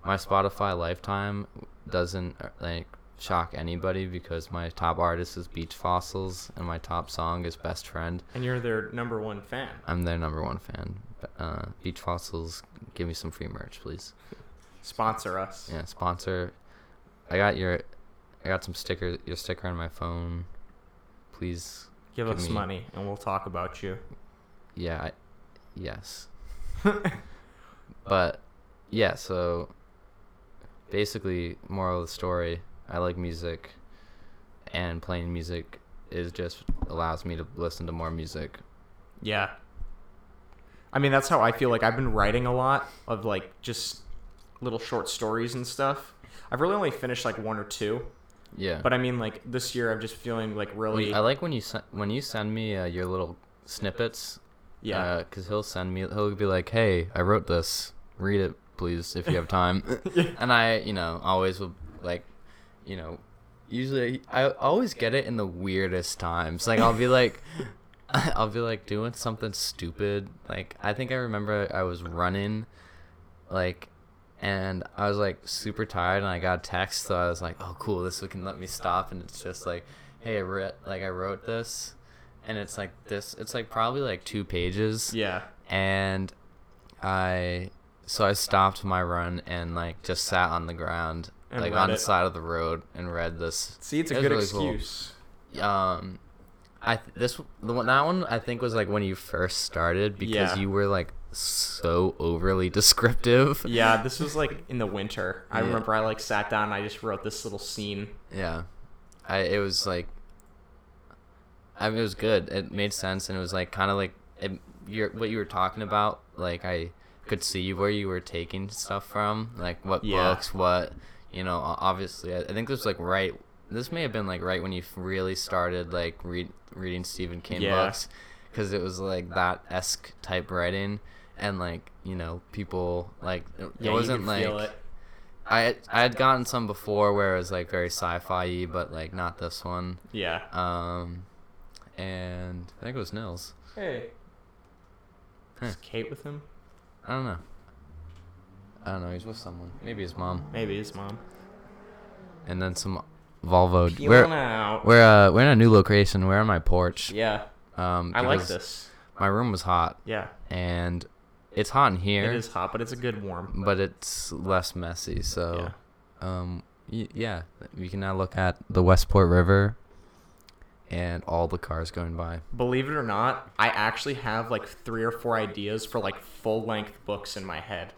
my Spotify lifetime doesn't like shock anybody because my top artist is Beach Fossils and my top song is Best Friend. and you're their number one fan. I'm their number one fan. Uh, Beach Fossils, give me some free merch, please. Sponsor us. Yeah, sponsor. I got your, I got some sticker, your sticker on my phone. Please, Give Give us me- money, and we'll talk about you. yeah, I, yes. But yeah, so basically, moral of the story: I like music, and playing music is just allows me to listen to more music. Yeah. I mean, that's how I feel like I've been writing a lot of like just little short stories and stuff. I've really only finished like one or two, Yeah. but I mean, like this year, I'm just feeling like really. I like when you sen- when you send me uh, your little snippets Yeah. Because he'll send me. He'll be like, "Hey, I wrote this. Read it, please, if you have time." and I, you know, always will like, you know, usually I always get it in the weirdest times. Like I'll be like. I'll be like doing something stupid. Like I think I remember I was running, like, and I was like super tired, and I got a text, so I was like, "Oh, cool! This can let me stop." And it's just like, "Hey, I read, like I wrote this, and it's like this. It's like probably like two pages, Yeah. and I, so I stopped my run and like just sat on the ground, And like on the it. side of the road, and read this. See, it's a It good really cool. excuse. Um, I th- this the one that one I think was like when you first started because Yeah. you were like so overly descriptive. Yeah, this was like in the winter. I Yeah. remember I like sat down and I just wrote this little scene. Yeah, I it was like, I mean, it was good. It made sense, and it was like kind of like it, you're, what you were talking about. Like I could see where you were taking stuff from, like what Yeah. books, what you know. Obviously, I, I think this was like right. This may have been like right when you really started like read reading Stephen King Yeah. books, because it was like that esque type writing, and like you know people like it Yeah, wasn't like. I I had gotten some before where it was like very sci-fi, but like not this one. Yeah. Um, and I think it was Nils. Hey. Huh. Is Kate with him? I don't know. I don't know. He's with someone. Maybe his mom. Maybe his mom. And then some Volvo. Peeling We're out. we're uh we're in a new location. We're on my porch. Yeah. Um, I like this. My room was hot, Yeah. and it's hot in here. It is hot, but it's a good warm. but it's less messy. So, um, y- yeah, we can now look at the Westport River and all the cars going by. Believe it or not, I actually have like three or four ideas for like full length books in my head.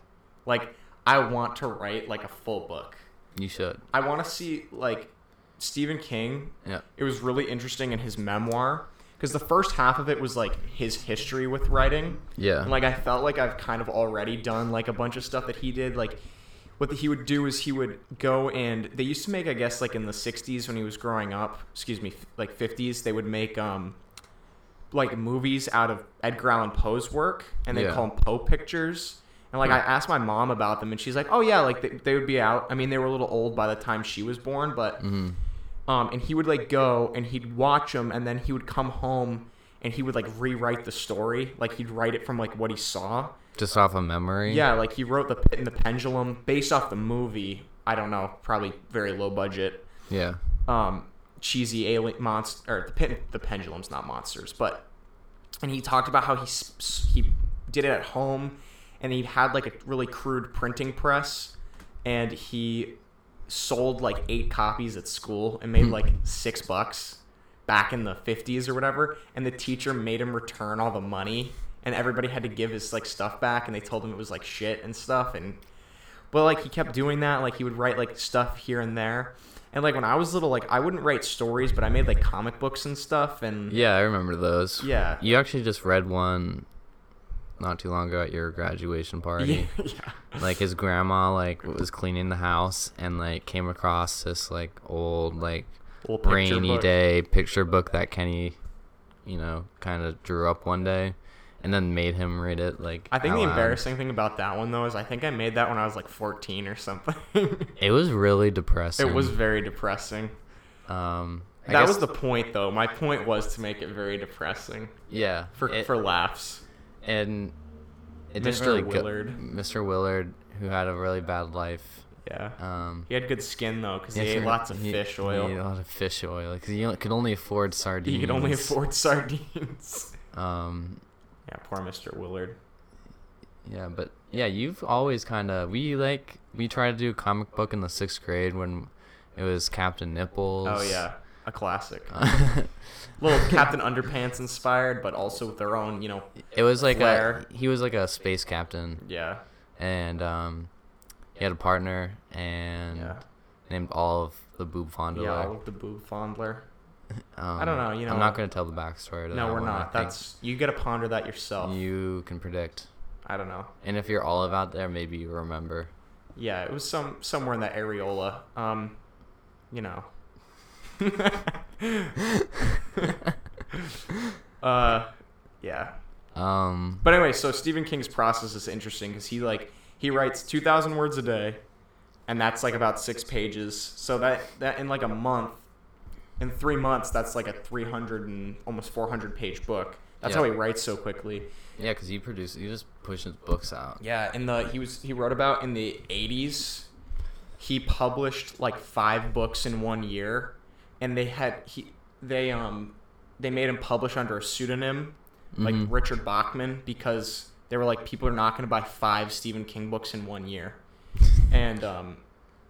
Like, I want to write like a full book. You should. I want to see like Stephen King. Yeah. It was really interesting in his memoir because the first half of it was like his history with writing. Yeah. And like I felt like I've kind of already done like a bunch of stuff that he did. Like what he would do is he would go and they used to make I guess like in the 60s when he was growing up, excuse me, like 50s, they would make um like movies out of Edgar Allan Poe's work and they Yeah. call them Poe pictures. And like I asked my mom about them and she's like, "Oh yeah, like they, they would be out. I mean, they were a little old by the time she was born, but Mhm. Um, and he would like go and he'd watch them and then he would come home and he would like rewrite the story like he'd write it from like what he saw Just off of memory. yeah like he wrote the pit and the pendulum based off the movie i don't know probably very low budget Yeah. um cheesy alien monster or the pit the pendulum's not monsters but and he talked about how he he did it at home and he had like a really crude printing press and he sold like eight copies at school and made hmm. like six bucks back in the 50s or whatever and the teacher made him return all the money and everybody had to give his like stuff back and they told him it was like shit and stuff and but like he kept doing that like he would write like stuff here and there and like when i was little like i wouldn't write stories but i made like comic books and stuff and Yeah, I remember those. Yeah. You actually just read one not too long ago at your graduation party. yeah, yeah. Like his grandma like was cleaning the house and like came across this like old like picture rainy book. day picture book that Kenny, you know, kind of drew up one day, and then made him read it. Like I think the embarrassing thing about that one though is I think I made that when I was like 14 or something. It was really depressing. it was very depressing. Um, I that was the point though. My point was to make it very depressing yeah for it- for laughs. And it Mr. really Willard. Go, Mr. Willard, who had a really bad life. Yeah. Um, He had good skin though because he ate lots of he- fish He oil. ate a lot of fish oil because he could only afford sardines. He could only afford sardines. Um, yeah, poor Mr. Willard. yeah, but yeah, you've always kind of we like we tried to do a comic book in the sixth grade when it was Captain Nipples. Oh yeah, a classic. Little Captain Underpants inspired, but also with their own, you know. it was like Flair. a he was like a space captain, Yeah. and um, he had a partner and Yeah. named all of the boob fondler. Yeah, all of the boob fondler. Um, I don't know, you know- I'm not gonna tell the backstory. To No, that we're one. Not. That's you got to ponder that yourself. you can predict. I don't know. And if you're Olive out there, maybe you remember. Yeah, it was some somewhere in that areola. Um, you know. uh, yeah. Um, But anyway, so Stephen King's process is interesting because he like he writes two thousand words a day, and that's like about six pages. So that that in like a month, in three months, that's like a three hundred and almost four hundred page book. That's how he writes so quickly. yeah, because he produces, he just pushes books out. Yeah, in the he was he wrote about in the eighties. He published like five books in one year, and they had he they um they made him publish under a pseudonym, like Mhm. Richard Bachman, because they were like people are not going to buy five Stephen King books in one year, and um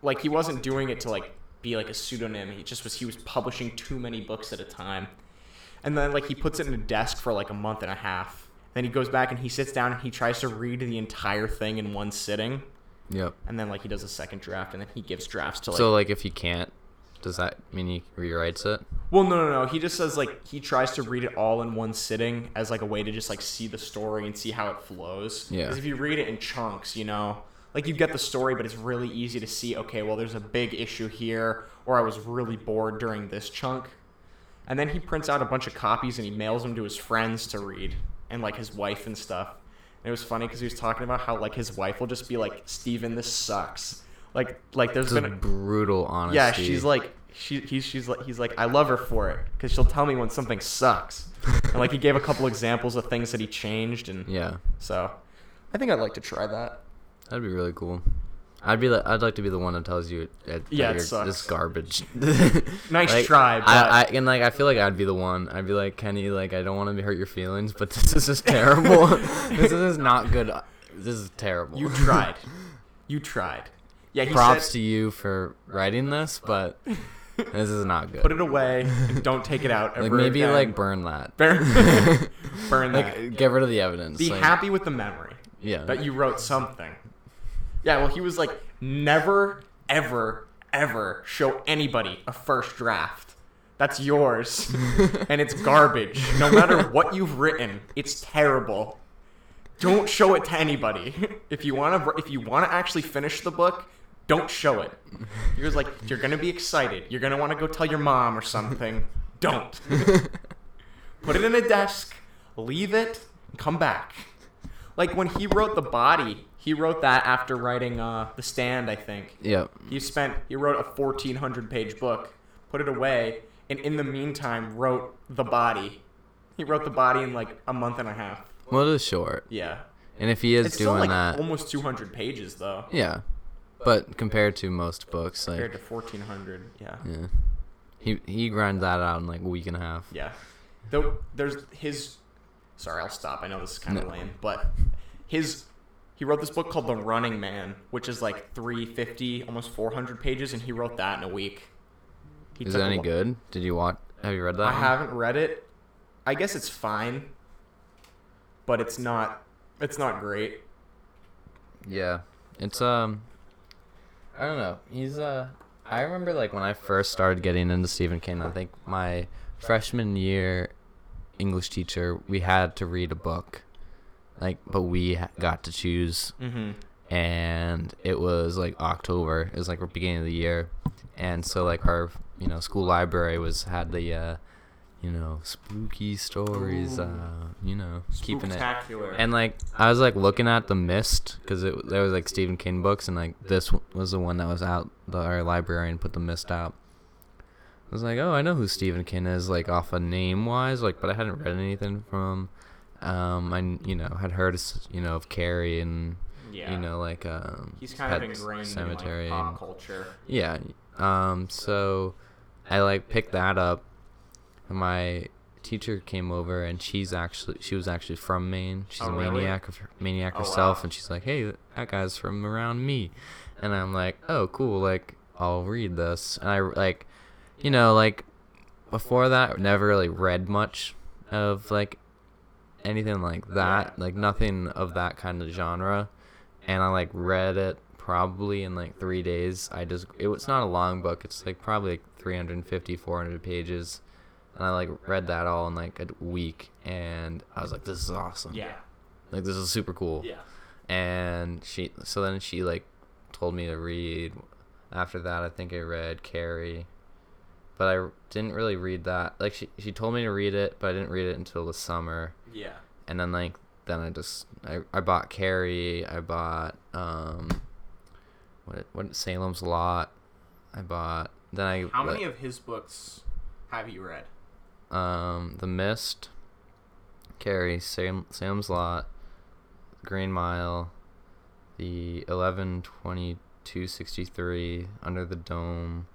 like he wasn't doing it to like be like a pseudonym. He just was he was publishing too many books at a time, and then like he puts it in a desk for like a month and a half. Then he goes back and he sits down and he tries to read the entire thing in one sitting, Yep. and then like he does a second draft, and then he gives drafts to like. so like, if he can't, does that mean he rewrites it? well, no, no, no. He just says like he tries to read it all in one sitting as like a way to just like see the story and see how it flows. Yeah. Because if you read it in chunks, you know, like you get the story, but it's really easy to see. Okay, well, there's a big issue here, or I was really bored during this chunk. And then he prints out a bunch of copies and he mails them to his friends to read and like his wife and stuff. And it was funny because he was talking about how like his wife will just be like, "Stephen, this sucks." Like, like there's Just been a, brutal honesty. yeah, she's like she he's she's like he's like I love her for it because she'll tell me when something sucks. and like he gave a couple examples of things that he changed, and yeah, so I think I'd like to try that. that'd be really cool. I'd be like, I'd like to be the one that tells you uh, that, Yeah, it sucks. this garbage. Nice Like, try, but I, I and like I feel like I'd be the one. I'd be like Kenny, like I don't want to hurt your feelings, but this is just terrible. this is not good. This is terrible. you tried, you tried. Yeah, he Props said, to you for writing this, but this is not good. put it away and don't take it out. like maybe again. like burn that. burn, burn that. like get rid of the evidence. Be like, happy with the memory. Yeah. that you wrote something. Yeah, well, he was like, never, ever, ever show anybody a first draft. That's yours, and it's garbage. No matter what you've written, it's terrible. Don't show it to anybody. If you want to, if you want to actually finish the book, don't show it. He was like, you're gonna be excited. You're gonna want to go tell your mom or something. Don't. Put it in a desk, leave it, come back. Like when he wrote The Body, he wrote that after writing uh, The Stand, I think. Yeah. He spent he wrote a 1400 page book, put it away, and in the meantime wrote The Body. He wrote The Body in like a month and a half. Well, it is short, Yeah. and if he is It's still doing like that, almost 200 pages though. yeah. But compared to most books, like Compared to 1400. Yeah. yeah, he he grinds that out in like a week and a half. Yeah. Though there's his sorry, I'll stop. I know this is kind of No. lame, but his he wrote this book called The Running Man, which is like 350, almost 400 pages, and he wrote that in a week. He Is it any good? Did you watch? Have you read that? I one? haven't read it. I guess it's fine, but it's not. It's not great. Yeah, it's um, I don't know. He's uh, I remember like when I first started getting into Stephen King. I think my freshman year English teacher, we had to read a book, like, but we got to choose, Mm-hmm. and it was like October. It was like the beginning of the year, and so like our you know school library was had the uh, you know spooky stories. Ooh. Uh, you know, keeping it. And like I was like looking at the Mist because it there was like Stephen King books and like this was the one that was out. The, our librarian put the Mist out. I was like, oh, I know who Stephen King is, like off a name wise, like, but I hadn't read anything from him. Um, I you know had heard you know of Carrie and yeah. you know like um. he's kind of ingrained Cemetery in like, pop culture. yeah. Um. So, I like picked that up. My teacher came over, and she's actually she was actually from Maine. She's Oh, a really? maniac of maniac Oh, herself, wow. and she's like, "Hey, that guy's from around me," and I'm like, "Oh, cool. Like, I'll read this." And I like, you know, like before that, never really read much of like anything like that, like nothing of that kind of genre. And I like read it probably in like three days. I just it was not a long book. It's like probably like 350, 400 pages. And I like read that all in like a week, and I was like, "This is awesome! Yeah. Like this is super cool." Yeah. And she, so then she like told me to read. After that, I think I read Carrie, but I didn't really read that. Like she, she told me to read it, but I didn't read it until the summer. Yeah. and then like then I just I, I bought Carrie. I bought um, what what Salem's Lot. I bought then I How many of his books have you read? Um The Mist, Carrie, Salem, Salem's Lot, Green Mile, the eleven twenty two sixty three Under the Dome,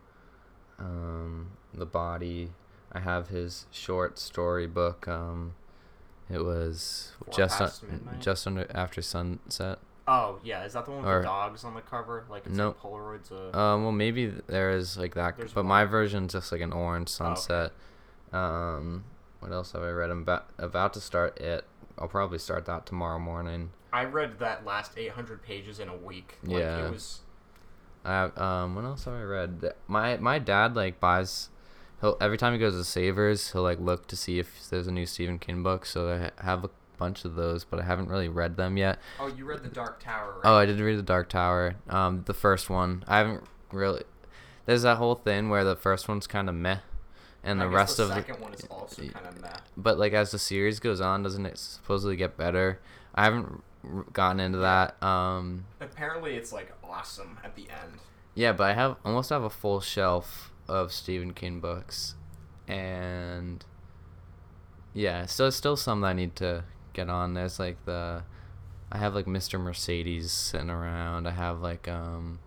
um, The Body. I have his short story book. Um, it was Four just un- Midnight? just under after sunset. Oh yeah, is that the one with Or- the dogs on the cover? Like it's Nope. like Polaroids. Uh, Um, well, maybe there is like that, There's but one. my version's just like an orange Oh, okay. Um, what else have I read? I'm about about to start it. I'll probably start that tomorrow morning. I read that last 800 pages in a week. Like, Yeah. It was. I have, um, what else have I read? My my dad like buys. He'll every time he goes to Savers, he'll like look to see if there's a new Stephen King book. So I have a bunch of those, but I haven't really read them yet. Oh, you read The Dark Tower, right? Oh, I did read the Dark Tower. Um, the first one. I haven't really. There's that whole thing where the first one's kind of meh, and the rest the of the second one is also kind of meh. but like as the series goes on, doesn't it supposedly get better? I haven't r- gotten into that. Um, Apparently, it's like awesome at the end. yeah, but I have almost have a full shelf of Stephen King books, and yeah, so still some that I need to get on. There's like the, I have like Mr. Mercedes sitting around. I have like um,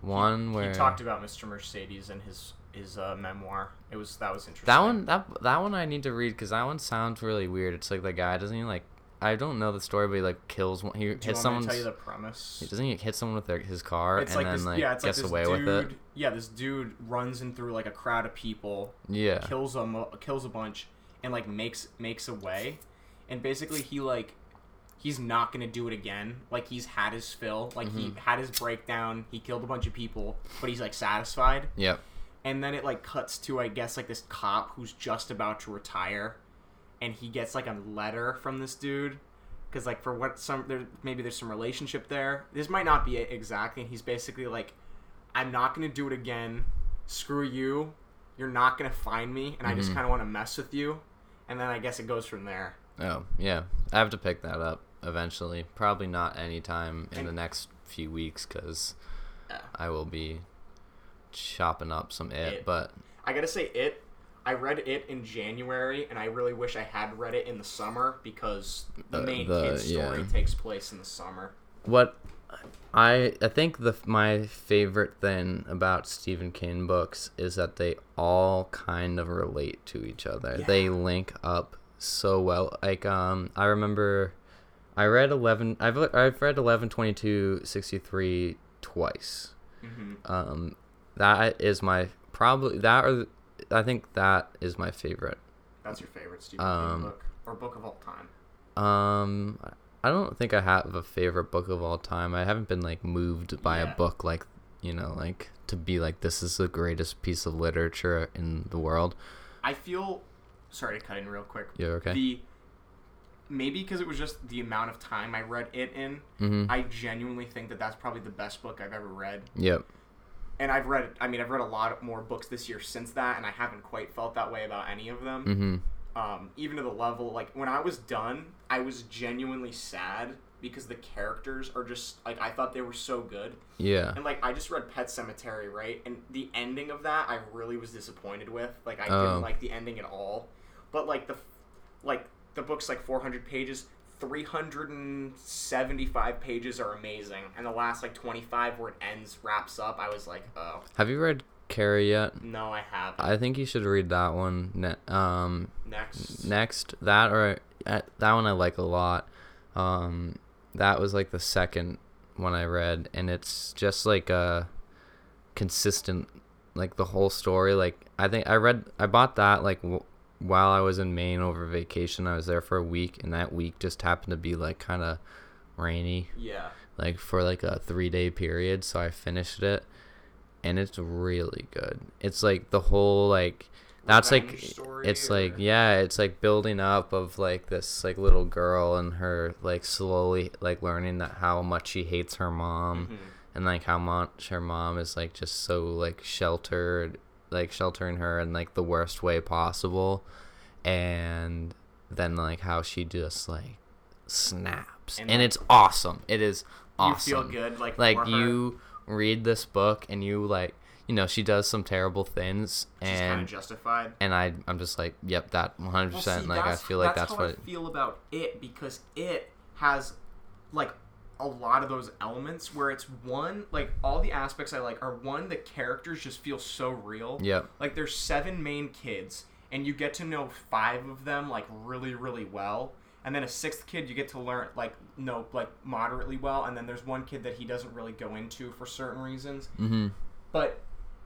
one he, where he talked about Mr. Mercedes and his his uh, memoir. It was that was interesting. that one that that one I need to read because that one sounds really weird. It's like the guy doesn't he like I don't know the story, but he like kills one. He Do hits someone. tell you the premise? Doesn't he hit someone with their, his car It's and like then this, like yeah, it's like gets this away dude. with it? Yeah, this dude runs in through like a crowd of people, Yeah. kills a kills a bunch, and like makes makes a way, and basically he like he's not gonna do it again. Like he's had his fill. Like he Mhm. had his breakdown. He killed a bunch of people, but he's like satisfied. Yep. And then it like cuts to I guess like this cop who's just about to retire, and he gets like a letter from this dude. Because like for what some there maybe there's some relationship there. This might not be it exactly. And he's basically like, I'm not gonna do it again. Screw you. You're not gonna find me, and I just Mhm. kind of want to mess with you. And then I guess it goes from there. Oh yeah. I have to pick that up eventually. Probably not anytime in And- the next few weeks because Yeah. I will be chopping up some it. It. But I gotta say it. I read it in January, and I really wish I had read it in the summer because the main the- kid's story yeah. takes place in the summer. what I I think the my favorite thing about Stephen King books is that they all kind of relate to each other. They link up so well. Like um I remember I read 11 I've I've read 112263 twice. hmm Um that is my probably that or I think that is my favorite. That's your favorite Stephen Um, King book or book of all time? Um, I don't think I have a favorite book of all time. I haven't been like moved by Yeah. a book like you know like to be like this is the greatest piece of literature in the world. I feel sorry to cut in real quick. Yeah, okay. The maybe because it was just the amount of time I read it in, Mm-hmm. I genuinely think that that's probably the best book I've ever read. Yep. And I've read, I mean, I've read a lot more books this year since that, and I haven't quite felt that way about any of them. Mm-hmm. um, even to the level like when I was done, I was genuinely sad because the characters are just like I thought they were so good, Yeah. and like I just read Pet Sematary, right? And the ending of that I really was disappointed with. Like I Oh. didn't like the ending at all. But like the like the book's like 400 pages. 375 pages are amazing, and the last like 25 where it ends wraps up. I was like, oh Have you read Carrie yet? no, I haven't. I think you should read that one. Ne- um, Next, next that or uh, that one I like a lot. Um, that was like the second one I read, and it's just like a consistent, like the whole story. Like I think I read, I bought that like w- while I was in Maine over vacation. I was there for a week, and that week just happened to be like kind of rainy, yeah, like for like a three day period. So I finished it, and it's really good. It's like the whole like that's like story, it's like yeah it's like building up of like this like little girl and her like slowly like learning that how much she hates her mom Mhm. and like how much her mom is like just so like sheltered like sheltering her in like the worst way possible and then like how she just like snaps, And, and, like, it's awesome. It is awesome You feel good, like like for her. you read this book and you like you know she does some terrible things She's kind and of justified. and I I'm just like yep that 100 Well, percent see, like I feel like that's, how what I feel about it because it has like a lot of those elements where it's one like all the aspects I like are one the characters just feel so real. Yeah. Like there's seven main kids and you get to know five of them like really really well. And then a sixth kid you get to learn like know like moderately well and then there's one kid that he doesn't really go into for certain reasons mm-hmm. but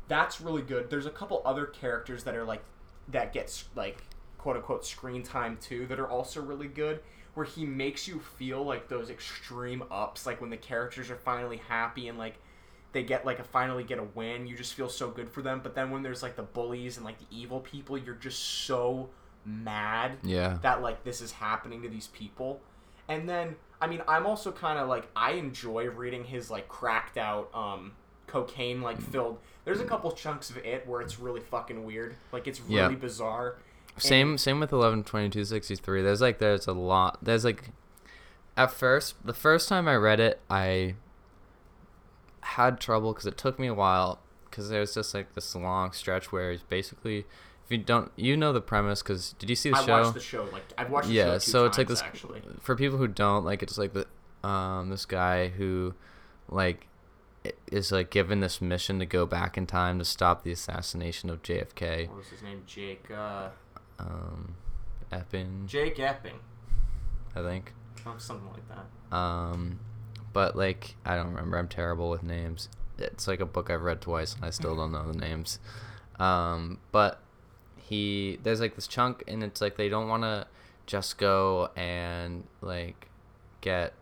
that's really good. There's a couple other characters that are like that gets like quote unquote screen time too that are also really good where he makes you feel like those extreme ups like when the characters are finally happy and like they get like a finally get a win you just feel so good for them. But then when there's like the bullies and like the evil people you're just so mad yeah. that like this is happening to these people. And then i mean i'm also kind of like i enjoy reading his like cracked out um cocaine like filled. There's a couple chunks of it where it's really fucking weird. Like it's really Yeah. bizarre Same same with eleven twenty two sixty three. There's like there's a lot. There's like at first the first time I read it, I had trouble because it took me a while because there's just like this long stretch where he's basically if you don't you know the premise because did you see the i show? I watched the show like i've watched the yeah, so it's like this actually for people who don't like it's like the um this guy who like is like given this mission to go back in time to stop the assassination of JFK. what was his name jake uh Um, Eppin, jake epping I think. oh, something like that Um, but like I don't remember. I'm terrible with names. It's like a book I've read twice and I still don't know the names. Um, but he there's like this chunk and it's like they don't want to just go and like get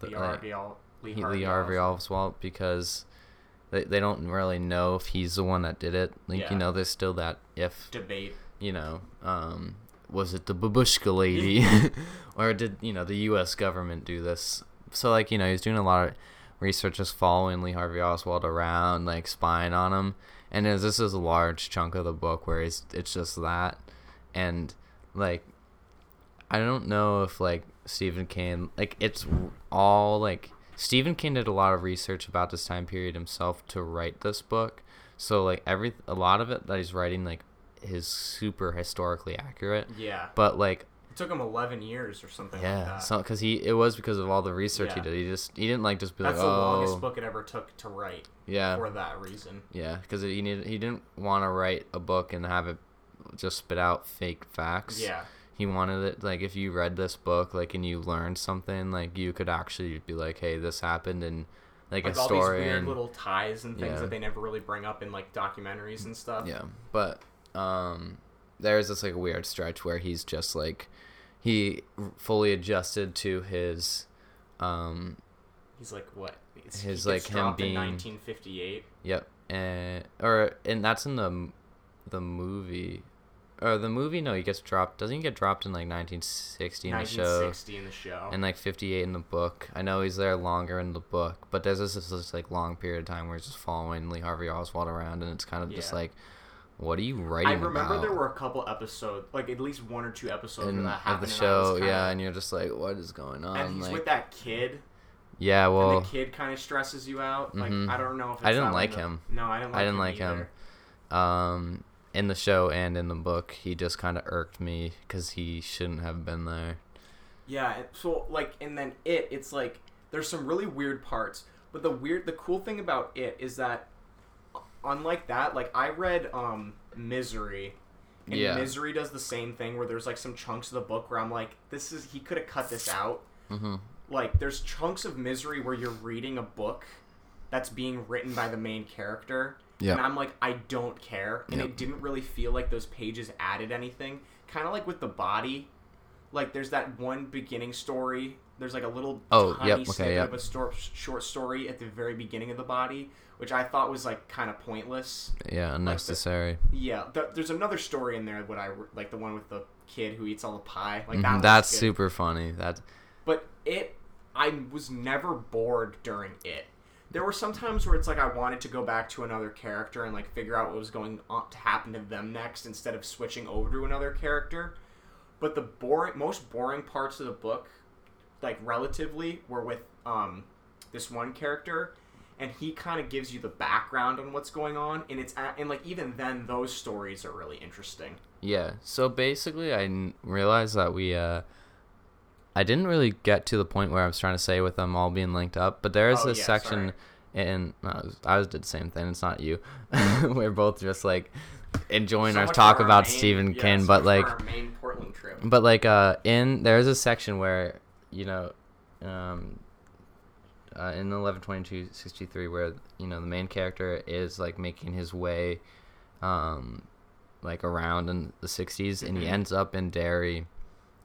the, like, Harvey Lee Harvey Lee Harvey. Oswald because they, they don't really know if he's the one that did it. Like Yeah. you know, there's still that if debate you know, um, was it the babushka lady, or did you know the U.S. government do this? So like you know he's doing a lot of research, just following Lee Harvey Oswald around, like spying on him, and as this is a large chunk of the book where he's it's just that, and like I don't know if like Stephen King like it's all like Stephen King did a lot of research about this time period himself to write this book. So like every a lot of it that he's writing like is super historically accurate. yeah But like it took him 11 years or something like yeah, so cuz he it was because of all the research he did. He just he didn't like just be that's like the oh longest book it ever took to write yeah for that reason yeah because he needed he didn't want to write a book and have it just spit out fake facts. yeah he wanted it like if you read this book like and you learned something like you could actually be like hey this happened and like, like a all these story weird and little ties and things Yeah. that they never really bring up in like documentaries and stuff. yeah but um there's this like weird stretch where he's just like he fully adjusted to his um He's like what? His, like, him being- 1958. yep and or and that's in the the movie or the movie no he gets dropped doesn't he get dropped in like 1960 in the show 1960 in the show. and like 58 in the book. I know he's there longer in the book, but there's this, this like long period of time where he's just following Lee Harvey Oswald around, and it's kind of just like, what are you writing I remember about? there were a couple episodes, like at least one or two episodes in, that of the and show, kinda- yeah, and you're just like, what is going on? and he's like, with that kid, yeah, and well, the kid kind of stresses you out. Like Mhm. I don't know if it's I didn't like him. No, I didn't like I didn't him like him. um, in the show and in the book, he just kind of irked me because he shouldn't have been there. Yeah, so like, and then it, it's like there's some really weird parts, but the weird, the cool thing about it is that, unlike that, like I read um Misery, and Yeah. Misery does the same thing where there's like some chunks of the book where I'm like, this is he could have cut this out. hmm Like there's chunks of Misery where you're reading a book that's being written by the main character. Yeah. And I'm like, I don't care. And Yep. it didn't really feel like those pages added anything. Kind of like with the body. Like there's that one beginning story. There's like a little Oh, tiny yep, okay, snippet yep. of a stor- short story at the very beginning of the body, which I thought was like kind of pointless. Yeah, unnecessary. Yeah, th- there's another story in there. What I like the one with the kid who eats all the pie. Like that. Mhm, That's good. super funny. That But it, I was never bored during it. There were some times where it's like I wanted to go back to another character and like figure out what was going on to happen to them next instead of switching over to another character. but the boring, most boring parts of the book, like relatively, were with um, this one character, and he kind of gives you the background on what's going on, and it's a- and like even then, those stories are really interesting. Yeah. So basically, I n- realized that we, uh, I didn't really get to the point where I was trying to say with them all being linked up, but there is Oh, this yeah, section sorry. in, no, I was, did the same thing. It's not you. We're both just like enjoying So our talk our about main- Stephen yeah, King, so but like, our main Portland trip. but like, uh, in there's a section where you know, um, uh, in 112263 where you know the main character is like making his way um like around in the 60s and he Mhm. ends up in Derry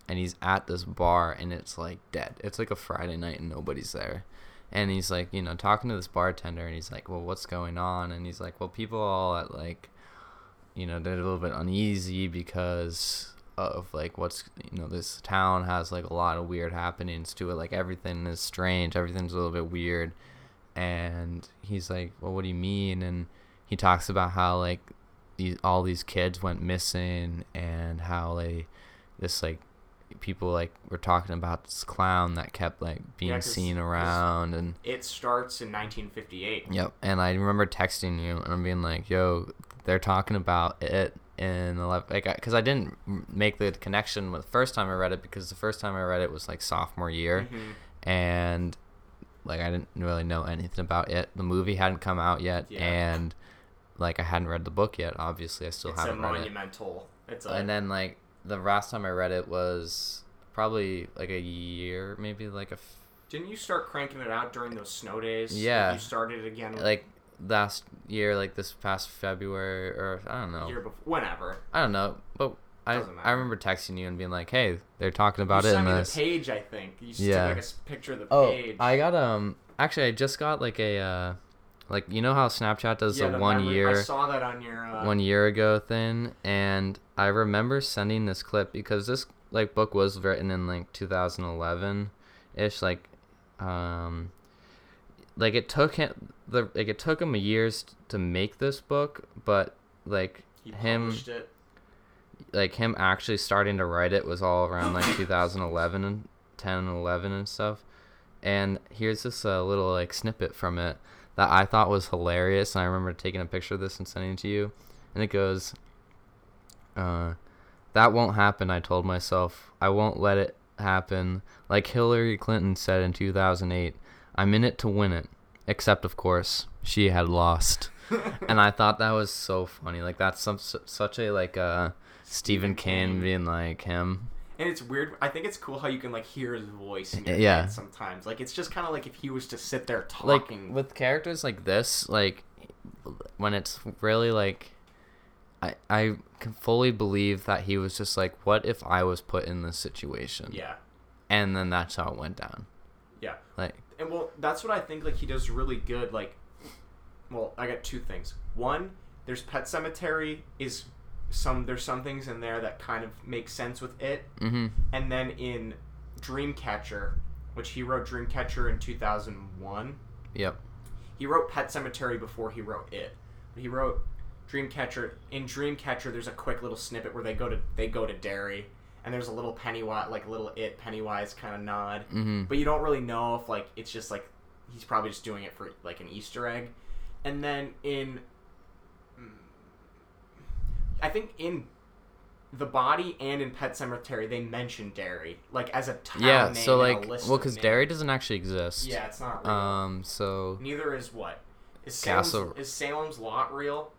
and he's at this bar and it's like dead. It's like a Friday night and nobody's there. And he's like, you know, talking to this bartender and he's like, "Well, what's going on?" And he's like, "Well, people all at like you know, they're a little bit uneasy because of like what's you know this town has like a lot of weird happenings to it like everything is strange everything's a little bit weird and he's like well what do you mean and he talks about how like these all these kids went missing and how they this like people like were talking about this clown that kept like being Yeah, seen because and It starts in 1958. Yep. And I remember texting you and I'm being like, "Yo, they're talking about it in eleven, like, because I didn't make the connection with the first time I read it because the first time I read it was like sophomore year, Mhm. and like I didn't really know anything about it. The movie hadn't come out yet, Yeah. and like I hadn't read the book yet. Obviously, I still It's haven't read it. monumental. It's a, And then like the last time I read it was probably like a year, maybe like a f- didn't you start cranking it out during those snow days? Like, Yeah. you started again like last year, like this past February or I don't know. year before. Whenever. I don't know, but I I remember texting you and being like, "Hey, they're talking about you it sent in me this." the page, I think. You just Yeah. took like a picture of the oh, page. I got um. Actually, I just got like a uh, like you know how Snapchat does yeah, the, one memory- year I saw that on your. Uh, one year ago thing, and I remember sending this clip because this like book was written in like 2011 ish, like um. Like it took him the like it took him years to make this book, but like he him it. like him actually starting to write it was all around like 2011 and 10 and 11 and stuff. And here's this uh, little like snippet from it that i thought was hilarious and i remember taking a picture of this and sending it to you. And it goes uh, that won't happen i told myself. I won't let it happen. Like hillary clinton said in 2008 i'm in it to win it except of course she had lost and I thought that was so funny. Like that's some such a like uh Stephen King being like him. And it's weird. I think it's cool how you can like hear his voice in your Yeah. head sometimes. Like it's just kind of like if he was to sit there talking. Like talking. with characters like this, like when it's really like I I can fully believe that he was just like, what if I was put in this situation? yeah, And then that's how it went down. yeah. Like And well, that's what I think like he does really good. Like, well, I got two things. One, there's Pet Sematary is some there's some things in there that kind of make sense with it, mhm. and then in Dreamcatcher, which he wrote Dreamcatcher in 2001. Yep. He wrote Pet Sematary before he wrote it. But he wrote Dreamcatcher. In Dreamcatcher, there's a quick little snippet where they go to they go to Derry, and there's a little Pennywise, like little it Pennywise kind of nod. Mhm. But you don't really know if like it's just like he's probably just doing it for like an Easter egg. And then in, I think in the body and in Pet Sematary they mention Derry like as a town Yeah, name so like well names. Derry doesn't actually exist. Yeah, it's not real. Um so Neither is what? Is Salem's, Castle- is Salem's Lot real?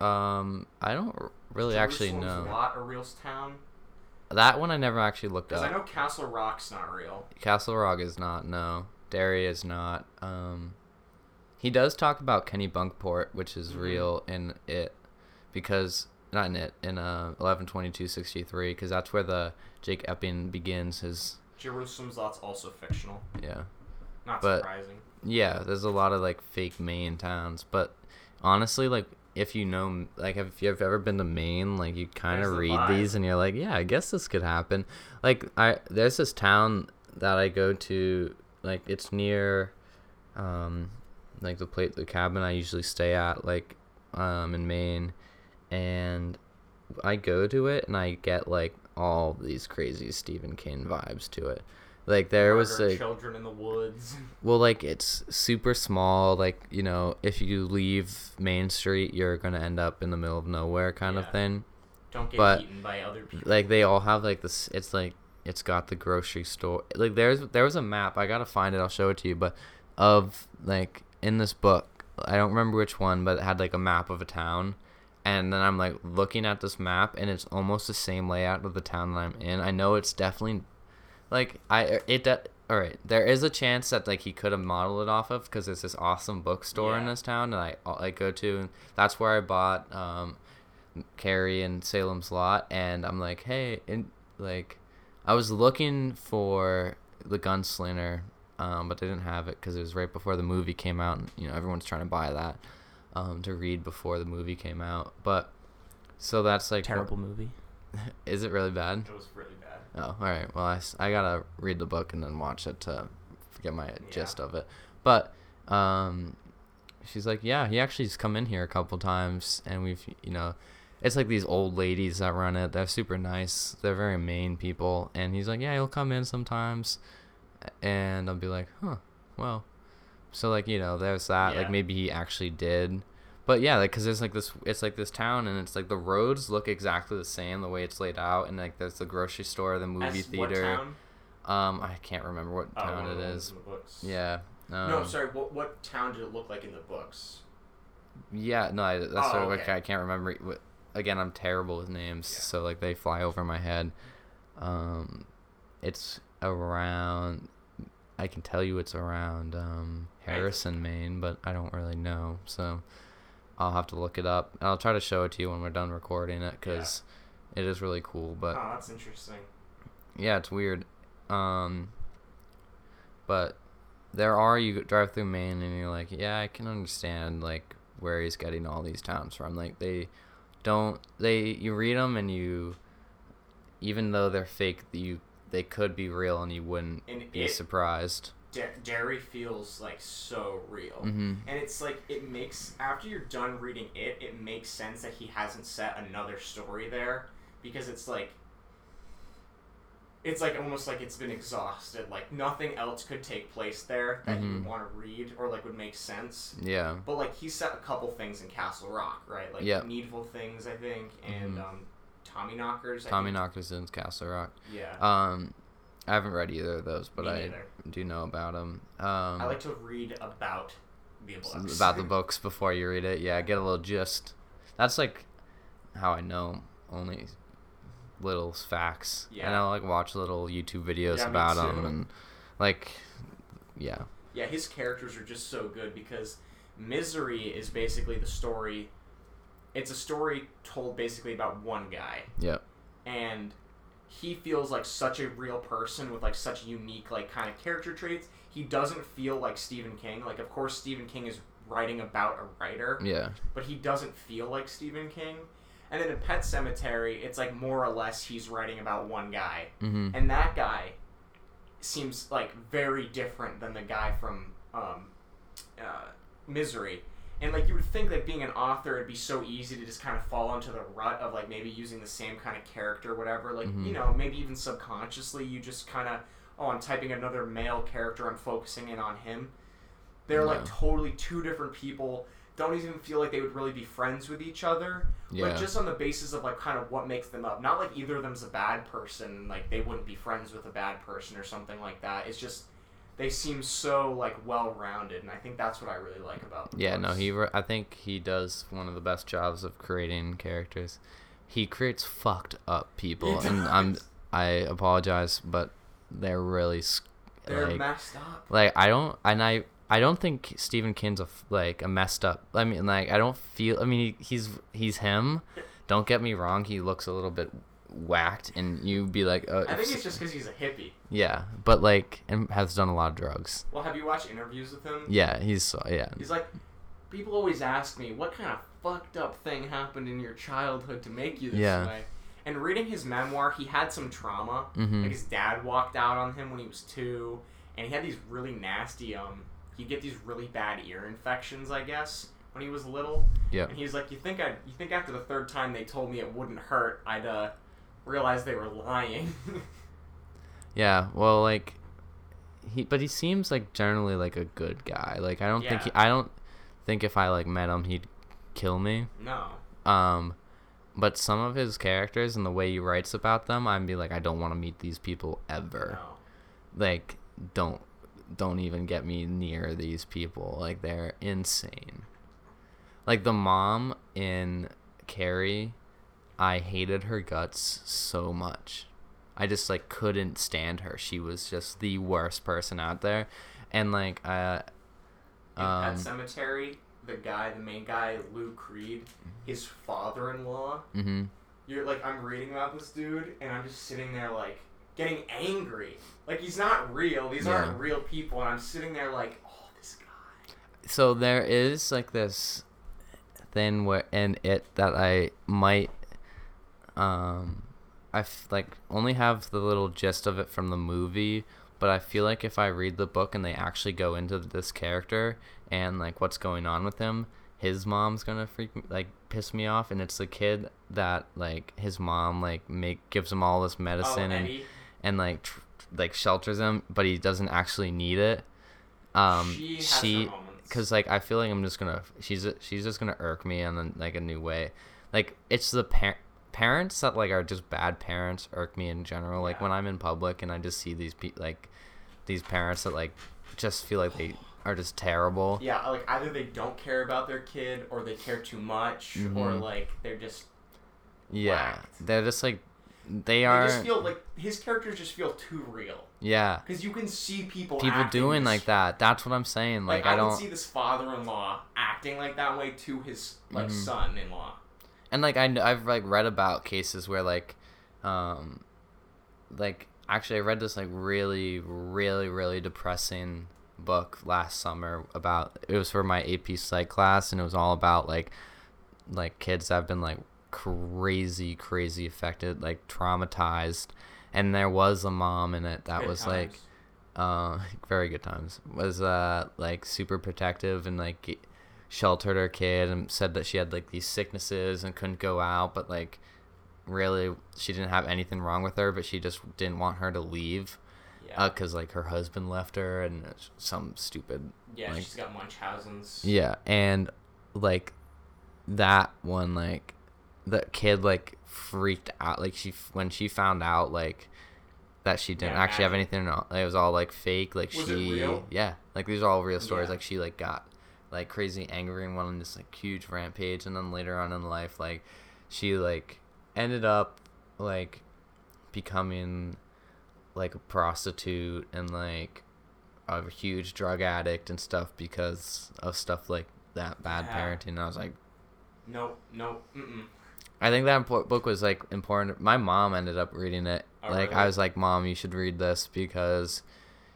um I don't really actually Jerusalem's know. Lot a real town? That one I never actually looked up. Because. I know Castle Rock's not real. Castle Rock is not. No, Derry is not. Um, he does talk about Kennebunkport, which is Mhm. real in it, because not in it in uh eleven twenty two sixty three, because that's where the Jake Epping begins his Jerusalem's Lot's also fictional. yeah Not But- surprising. yeah. There's a lot of like fake Maine towns, but honestly, like if you know like if you've ever been to Maine, like you kind of read these and you're like, yeah, I guess this could happen. Like I there's this town that I go to, like it's near, um, like the plate the cabin I usually stay at, like um in Maine, and I go to it and I get like all these crazy Stephen King vibes to it. Like there was like children in the woods. well like it's super small like you know if you leave Main Street you're going to end up in the middle of nowhere kind Yeah. of thing. Don't get But, eaten by other people. Like they all have like this it's like it's got the grocery store. Like there's there was a map. I got to find it. I'll show it to you but of like in this book I don't remember which one but it had like a map of a town and then I'm like looking at this map and it's almost the same layout of the town that I'm in. I know it's definitely like I it de- all right. There is a chance that like he could have modeled it off of because there's this awesome bookstore in this town that I I go to. And that's where I bought um, Carrie and Salem's Lot, and I'm like, hey, and like I was looking for the Gunslinger, um, but they didn't have it because it was right before the movie came out, and you know everyone's trying to buy that um, to read before the movie came out. But so that's like Terrible movie. Is it really bad? It was really bad. Oh, all right. Well, I, I gotta read the book and then watch it to get my gist of it. But um, she's like, yeah, he actually's come in here a couple times, and we've, you know, it's like these old ladies that run it. They're super nice. They're very Maine people, and he's like, yeah, he'll come in sometimes, and I'll be like, huh, well, so like you know, there's that. Yeah. Like maybe he actually did. But yeah, like, cause there's like this, it's like this town, and it's like the roads look exactly the same the way it's laid out, and like there's the grocery store, the movie As what theater. town? Um, I can't remember what Oh, town one of the in the books. Yeah. Um, no, sorry. What what town did it look like in the books? Yeah, no, I, that's Oh, sort of like okay. I can't remember. What, again, I'm terrible with names, Yeah. so like they fly over my head. Um, it's around. I can tell you it's around um, Harrison, Maine, but I don't really know. So I'll have to look it up. I'll try to show it to you when we're done recording it because it is really cool. But oh, that's interesting. yeah, it's weird. Um, but there are you drive through Maine and you're like, yeah, I can understand like where he's getting all these towns from. Like they don't they you read them and you even though they're fake, you they could be real and you wouldn't And be it- surprised. Da- Derry feels like so real. Mhm. And it's like it makes after you're done reading it, it makes sense that he hasn't set another story there because it's like it's like almost like it's been exhausted. Like nothing else could take place there that you would want to read or like would make sense. Yeah. But like he set a couple things in Castle Rock, right? Like Yep. needful things, I think, and Mhm. um, Tommyknockers. I Tommy think. Knockers in Castle Rock. Yeah. Um, I haven't read either of those, but I do know about them. Um, I like to read about the books. about the books before you read it. Yeah, get a little gist. That's like how I know only little facts. Yeah. And I'll like watch little YouTube videos Yeah, about them and like, yeah, Yeah, his characters are just so good because Misery is basically the story. It's a story told basically about one guy, yep, and he feels like such a real person with like such unique like kind of character traits. He doesn't feel like Stephen King. Like, of course, Stephen King is writing about a writer, yeah, but he doesn't feel like Stephen King. And then in Pet Sematary, it's like more or less he's writing about one guy, mm-hmm, and that guy seems like very different than the guy from um, uh, Misery. And like you would think that being an author, it'd be so easy to just kind of fall into the rut of like maybe using the same kind of character, whatever. Like Mhm. you know, maybe even subconsciously, you just kind of oh, I'm typing another male character, I'm focusing in on him. They're like totally two different people. Don't even feel like they would really be friends with each other. yeah, Like just on the basis of like kind of what makes them up. Not like either of them's a bad person. Like they wouldn't be friends with a bad person or something like that. It's just they seem so like well rounded, and I think that's what I really like about. Yeah. No, he. Re- I think he does one of the best jobs of creating characters. He creates fucked up people, and I'm. I apologize, but they're really They're like messed up. like I don't and I I don't think Stephen King's a like a messed up. I mean like I don't feel I mean he, he's he's him. Don't get me wrong, he looks a little bit whacked and you'd be like uh, I think it's just because he's a hippie. yeah, but like and has done a lot of drugs. Well, have you watched interviews with him? Yeah, he's yeah. He's like, people always ask me, what kind of fucked up thing happened in your childhood to make you this Yeah. way? And reading his memoir, he had some trauma. Mhm. Like his dad walked out on him when he was two, and he had these really nasty um. He'd get these really bad ear infections, I guess, when he was little. Yep. And he's like, you think I, you think after the third time they told me it wouldn't hurt, I'd uh, realize they were lying. Yeah, well, like he, but he seems like generally like a good guy. Like I don't think he, I don't think if I like met him he'd kill me. no. Um, but some of his characters and the way he writes about them, I'd be like, I don't want to meet these people ever. No. Like, don't, don't even get me near these people. Like they're insane. Like the mom in Carrie, I hated her guts so much. I just like couldn't stand her. She was just the worst person out there, and like uh, In um, Pet Sematary, the guy, the main guy, Lou Creed, his father-in-law. hmm You're like, I'm reading about this dude, and I'm just sitting there like getting angry. Like he's not real. These Yeah. aren't real people, and I'm sitting there like, oh, this guy. so there is like this thing where in it that I might um I f- like only have the little gist of it from the movie, but I feel like if I read the book and they actually go into this character and like what's going on with him, his mom's gonna freak me, like piss me off, and it's the kid that like his mom like make gives him all this medicine oh, and Eddie. and like tr- like shelters him, but he doesn't actually need it. Um, she has she her moments. because like I feel like I'm just gonna she's she's just gonna irk me in like a new way. Like it's the par- parents that like are just bad parents irk me in general. Like Yeah. when I'm in public and I just see these pe- like these parents that like just feel like they are just terrible. Yeah, like either they don't care about their kid, or they care too much, or Mhm. like they're just Yeah, whacked. they're just like they they are. just feel like his characters just feel too real. yeah, Because you can see people people doing this- like that. That's what I'm saying. Like, Like, I, I don't. see this father-in-law acting like that way to his like Mhm. son-in-law. And like I I've like read about cases where like um like actually I read this like really really really depressing book last summer about it was for my AP psych class and it was all about like like kids that have been like crazy crazy affected like traumatized. And there was a mom in it that Good was like uh very good times. Was uh like super protective and like sheltered her kid and said that she had like these sicknesses and couldn't go out but like really she didn't have anything wrong with her but she just didn't want her to leave yeah, uh, because like her husband left her and some stupid yeah, like- she's got Munchausen's. yeah and like that one like the kid like freaked out like she when she found out like that she didn't Yeah, actually have anything it was all like fake like Was she yeah like these are all real stories Yeah. like she like got like crazy angry and went on this like huge rampage and then later on in life like she like ended up like becoming like a prostitute and like a huge drug addict and stuff because of stuff like that bad Yeah. parenting. And I was like, Nope, nope, mm-mm. I think that book was like important. My mom ended up reading it. Oh, like really? I was like, "Mom, you should read this because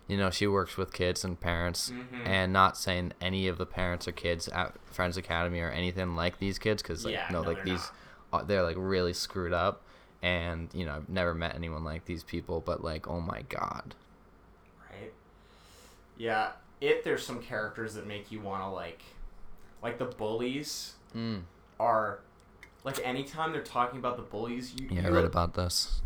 you know, she works with kids and parents Mhm. and not saying any of the parents or kids at Friends Academy or anything like these kids cuz like Yeah, no, no, like they're these uh, they're like really screwed up and you know, I've never met anyone like these people, but like oh my god. right? Yeah, it. There's some characters that make you want to like, like the bullies Mm. are, like anytime they're talking about the bullies, you Yeah, I you read about this.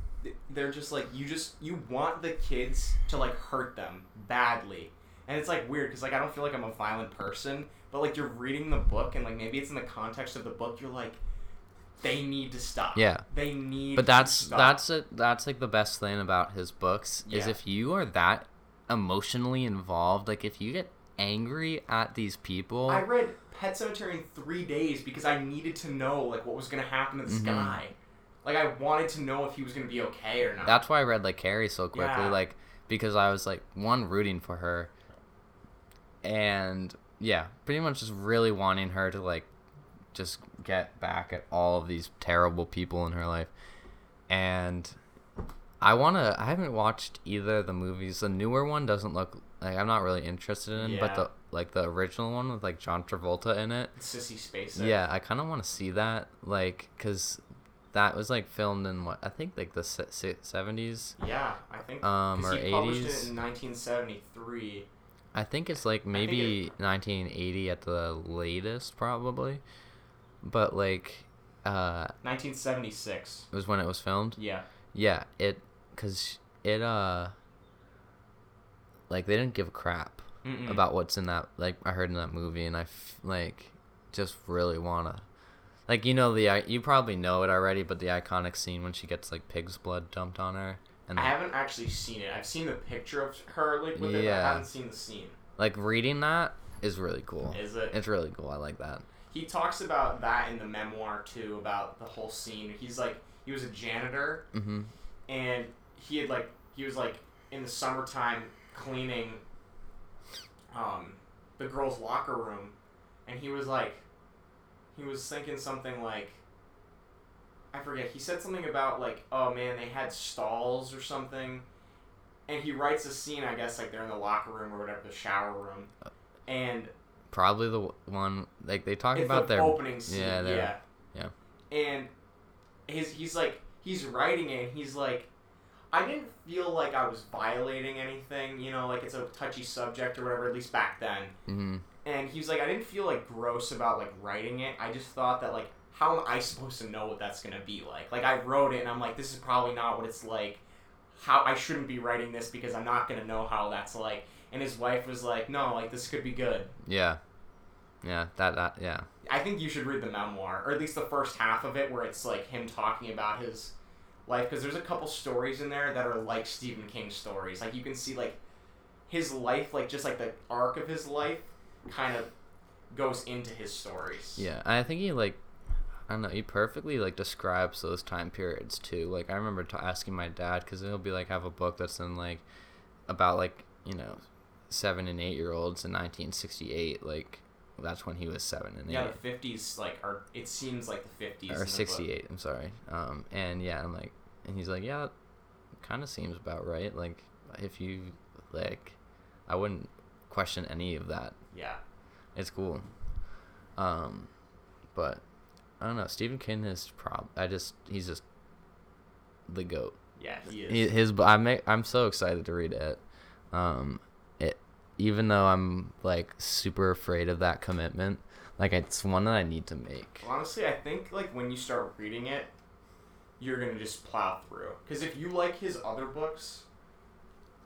They're just like you just you want the kids to like hurt them badly and it's like weird because like i don't feel like i'm a violent person but like you're reading the book and like maybe it's in the context of the book you're like they need to stop Yeah. they need But to that's stop. that's it. That's like the best thing about his books is if you are that emotionally involved, like if you get angry at these people, i read pet sematary in three days because i needed to know like what was gonna happen to this Mhm. guy like i wanted to know if he was gonna be okay or not that's why I read like Carrie so quickly, Yeah. like because I was like one rooting for her, and yeah, pretty much just really wanting her to like just get back at all of these terrible people in her life, and I wanna. I haven't watched either of the movies. The newer one doesn't look like I'm not really interested in, but the like the original one with like John Travolta in it. Sissy Spacek Yeah, I kind of want to see that, like, cause that was like filmed in what I think like the seventies. yeah i think Um, or he published 80s. it in 1973 I think it's like maybe 1980 at the latest, probably. But like, uh, 1976 was when it was filmed. yeah Yeah, it cuz it uh like they didn't give a crap Mm-mm. about what's in that like I heard in that movie and I f- like just really want to like you know the you probably know it already but the iconic scene when she gets like pig's blood dumped on her and I haven't actually seen it. I've seen the picture of her like with it, but I haven't seen the scene. like reading that is really cool. Is it? It's really cool. I like that. He talks about that in the memoir too, about the whole scene. He's like he was a janitor Mhm. and he had like he was like in the summertime cleaning um the girls' locker room and he was like he was thinking something like I forget, he said something about like, oh man, they had stalls or something. And he writes a scene, I guess, like they're in the locker room or whatever, the shower room. And Probably the one like they talk about the their opening scene. yeah, Yeah, they're- And his he's like he's writing it. and He's like, I didn't feel like I was violating anything. You know, like it's a touchy subject or whatever. At least back then. Mm Mhm. And he was like, I didn't feel like gross about like writing it. I just thought that like, how am I supposed to know what that's gonna be like? Like I wrote it and I'm like, this is probably not what it's like. How I shouldn't be writing this because I'm not gonna know how that's like. And his wife was like, no, like this could be good. Yeah. Yeah, that that yeah. I think you should read the memoir, or at least the first half of it, where it's like him talking about his life. Because there's a couple stories in there that are like Stephen King stories. Like you can see like his life, like just like the arc of his life, kind of goes into his stories. Yeah, I think he like, I don't know, he perfectly like describes those time periods too. Like I remember t- asking my dad because he'll be like have a book that's in like about like you know seven and eight year olds in 1968. Like that's when he was seven and Yeah, eight. the fifties like are. It seems like the fifties. or 68 i'm sorry um and yeah i'm like and he's like yeah kind of seems about right like if you like i wouldn't question any of that Yeah. it's cool um but i don't know stephen king is prob i just he's just the goat Yeah, he is. He- his i make i'm so excited to read it um it even though i'm like super afraid of that commitment like it's one that i need to make Honestly, I think like when you start reading it, you're gonna just plow through. Because if you like his other books,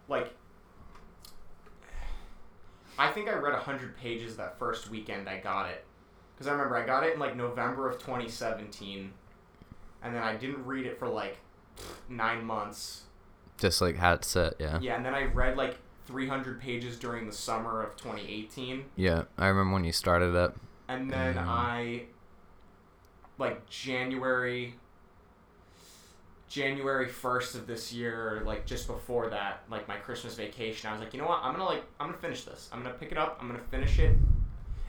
like I think I read hundred pages that first weekend I got it. Because I remember I got it in like November of 2017, and then I didn't read it for like nine months. just like had it set yeah Yeah, and then I read like 300 pages during the summer of 2018. Yeah, I remember when you started it. And then Mm. I like January January 1st of this year, like just before that, like my Christmas vacation, I was like, you know what? I'm going to like I'm going to finish this. I'm going to pick it up. I'm going to finish it.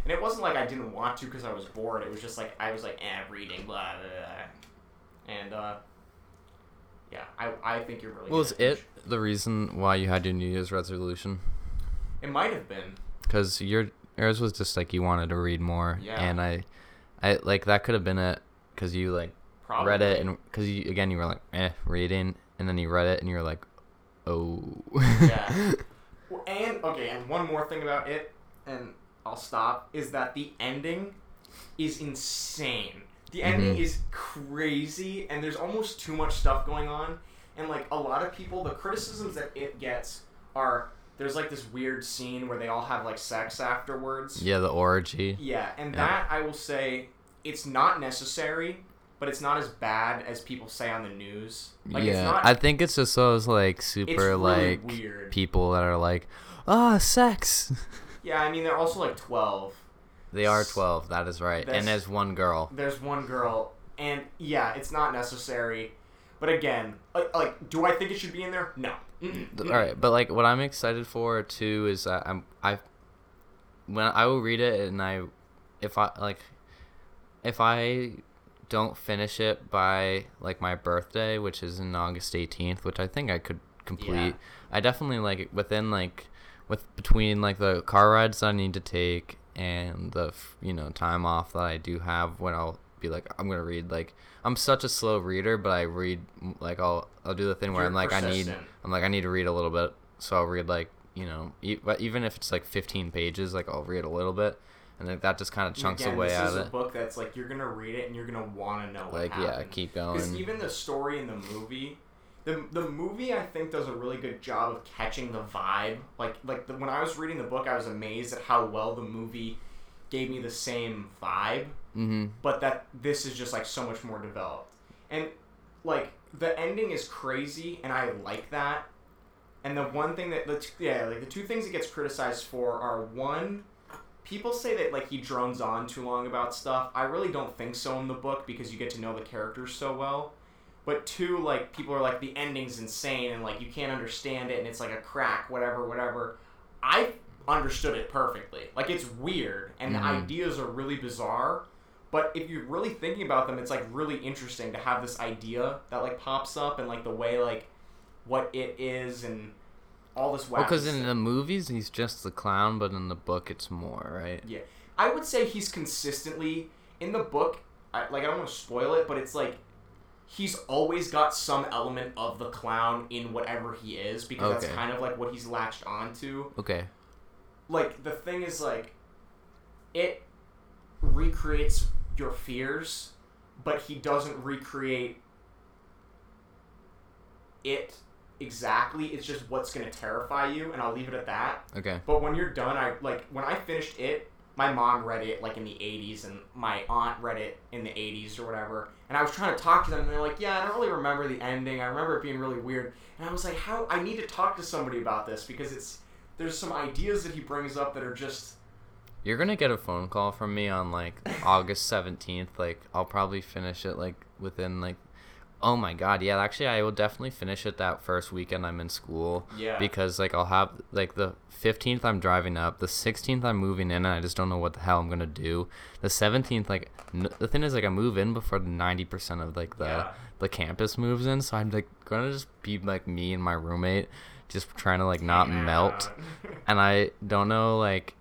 And it wasn't like I didn't want to because I was bored. It was just like I was like, eh, reading, blah, blah, blah. And uh yeah, I, I think you're really Was it the reason why you had your New Year's resolution? It might have been. Because your yours was just like you wanted to read more, Yeah. and I, I like that could have been it because you like Probably. read it and because you again you were like eh reading and then you read it and you were like oh Yeah. Well, and okay, and one more thing about it, and I'll stop, is that the ending is insane. The ending Mhm. is crazy, and there's almost too much stuff going on. And like a lot of people, the criticisms that it gets are there's like this weird scene where they all have like sex afterwards. yeah the orgy Yeah, and Yeah. that I will say it's not necessary, but it's not as bad as people say on the news. Like yeah it's not I think it's just those like super really like weird. people that are like ah sex Yeah, I mean they're also like 12. they are 12 that is right That's- and there's one girl There's one girl, and yeah, it's not necessary. But again, like, like do I think it should be in there? No. Mm-mm. All right but like what i'm excited for too is that i'm i when i will read it and i if i like if i don't finish it by like my birthday which is in august 18th which i think i could complete Yeah. i definitely like within like with between like the car rides that i need to take and the you know time off that i do have when i'll be like i'm gonna read like i'm such a slow reader but i read like i'll i'll do the thing where You're i'm like i need. I'm like I need to read a little bit, so I'll read like you know, e- even if it's like 15 pages, like I'll read a little bit, and then that just kind of chunks again, away this is a it. book that's like you're gonna read it and you're gonna want to know what Like yeah, keep Because going. even the story in the movie the the movie I think does a really good job of catching the vibe. Like like the, when I was reading the book, I was amazed at how well the movie gave me the same vibe, Mm-hmm. but that this is just like so much more developed. And like the ending is crazy, and I like that. And the one thing that the t- yeah like the two things it gets criticized for are one. People say that like he drones on too long about stuff. I really don't think so in the book because you get to know the characters so well. But two, like people are like the ending's insane and like you can't understand it and it's like a crack, whatever, whatever. I understood it perfectly. Like it's weird and the Mhm. ideas are really bizarre. But if you're really thinking about them, it's like really interesting to have this idea that like pops up and like the way like what it is and all this. Well, because wacky in the movies he's just the clown, but in the book it's more, right? Yeah, I would say he's consistently in the book. I, like I don't want to spoil it, but it's like he's always got some element of the clown in whatever he is because Okay. that's kind of like what he's latched onto. Okay. Like the thing is like it recreates your fears, but he doesn't recreate it exactly. It's just what's gonna terrify you, and I'll leave it at that. Okay. But when you're done, I like when I finished it. My mom read it like in the '80s, and my aunt read it in the '80s or whatever. And I was trying to talk to them, and they're like, "Yeah, I don't really remember the ending. I remember it being really weird." And I was like, "How? I need to talk to somebody about this because it's there's some ideas that he brings up that are just You're gonna get a phone call from me on like August seventeenth. Like I'll probably finish it like within like. Oh my god, yeah. Actually, I will definitely finish it that first weekend I'm in school. Yeah. Because like I'll have like the fifteenth I'm driving up, the sixteenth I'm moving in, and I just don't know what the hell I'm gonna do. The seventeenth, like n- the thing is, like I move in before ninety percent of like the Yeah. the campus moves in, so I'm like gonna just be like me and my roommate, just trying to like not hanging melt and I don't know like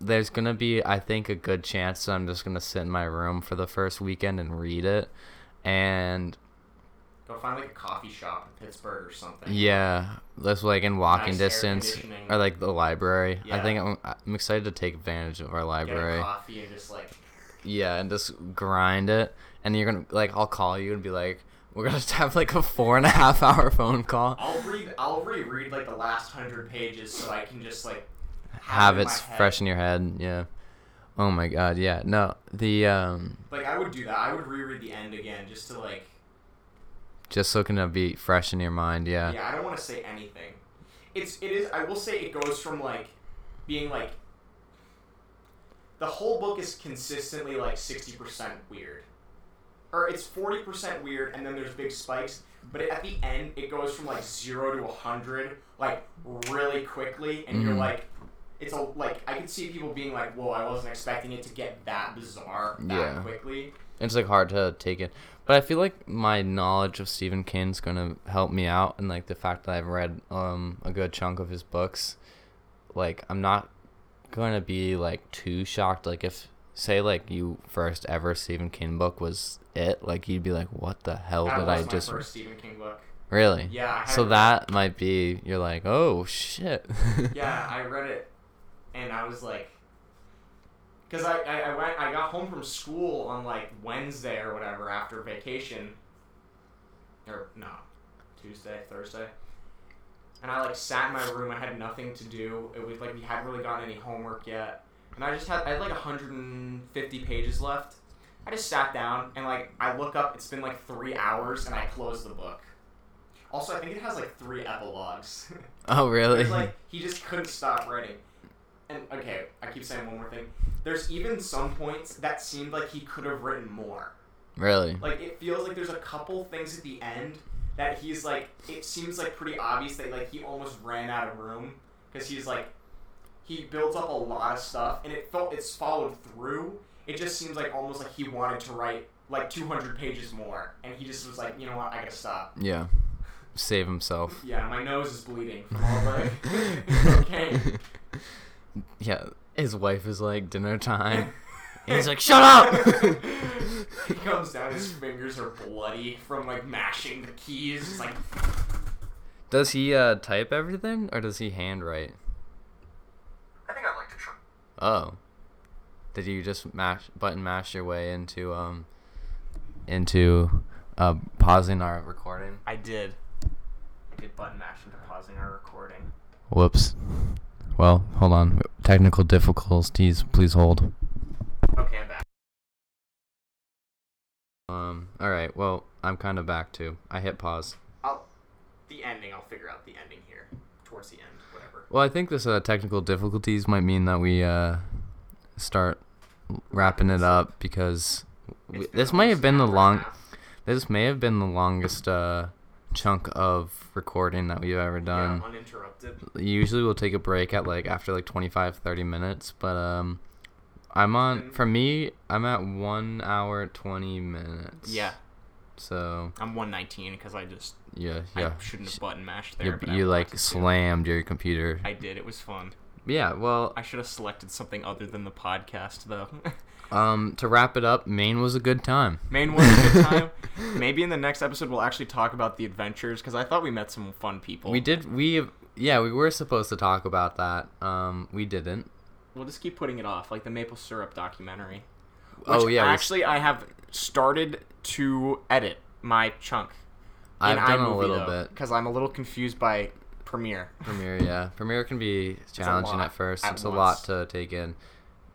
there's gonna be I think a good chance that I'm just gonna sit in my room for the first weekend and read it and Go find like a coffee shop in Pittsburgh or something. yeah that's like in walking Nice distance or like the library I think I'm, I'm excited to take advantage of our library coffee and just like yeah and just grind it and you're gonna like I'll call you and be like we're gonna have like a four and a half hour phone call I'll read. I'll reread like the last hundred pages so I can just like have in it fresh in your head yeah oh my god yeah no the um Like I would do that. I would reread the end again just to like. Just so it can be fresh in your mind Yeah, Yeah, I don't want to say anything. It's it is. I will say it goes from like being like. The whole book is consistently like sixty percent weird, or it's forty percent weird, and then there's big spikes. But at the end, it goes from like zero to hundred like really quickly, and you're Mhm. like, it's a like I could see people being like, "Whoa, I wasn't expecting it to get that bizarre that Yeah. quickly." it's like hard to take it but i feel like my knowledge of stephen king's gonna help me out and like the fact that i've read um a good chunk of his books like i'm not gonna be like too shocked like if say like you first ever stephen king book was it like you'd be like what the hell That did i just first Stephen King book. really Yeah. I so that might be you're like oh shit Yeah, I read it, and I was like, because I, I, I went I got home from school on like Wednesday or whatever after vacation, or no, Tuesday Thursday, and I like sat in my room. I had nothing to do. It was like we hadn't really gotten any homework yet, and I just had I had like 150 pages left. I just sat down and like I look up. It's been like three hours, and I closed the book. Also, I think it has like three epilogues. oh really like he just couldn't stop writing. And okay, I keep saying one more thing. There's even some points that seemed like he could have written more. really Like it feels like there's a couple things at the end that he's like. It seems like pretty obvious that like he almost ran out of room because he's like he builds up a lot of stuff and it felt it's followed through. It just seems like almost like he wanted to write like 200 pages more and he just was like, you know what, I gotta stop. yeah save himself Yeah, my nose is bleeding from all the okay. Yeah, his wife is like dinner time. And he's like, "Shut up!" he comes down, his fingers are bloody from like mashing the keys. It's like does he uh, type everything or does he handwrite? I think I like to try. Oh, did you just mash button mash your way into um into uh pausing our recording? I did. I did button mash into pausing our recording. Whoops. Well, hold on. Technical difficulties. Please hold. Okay, I'm back. Um. All right. Well, I'm kind of back too. I hit pause. I'll the ending. I'll figure out the ending here towards the end. Whatever. Well, I think this uh, technical difficulties might mean that we uh start wrapping it up because we, this might have been the hour and a long. This may have been the longest uh chunk of recording that we've ever done. Yeah, usually we'll take a break at like after like 25 30 minutes but um i'm on for me i'm at one hour 20 minutes Yeah, so I'm 119 because I just yeah yeah I shouldn't have button mashed there. you, you like slammed your computer I did. It was fun. yeah well I should have selected something other than the podcast though. um to wrap it up maine was a good time Maine was a good time. Maybe in the next episode we'll actually talk about the adventures because I thought we met some fun people. we did we yeah we were supposed to talk about that um we didn't We'll just keep putting it off, like the maple syrup documentary. oh yeah we- Actually, I have started to edit my chunk. i've done a little bit because I'm a little confused by Premiere. Premiere, yeah. Premiere can be challenging at first. at it's a lot to take in.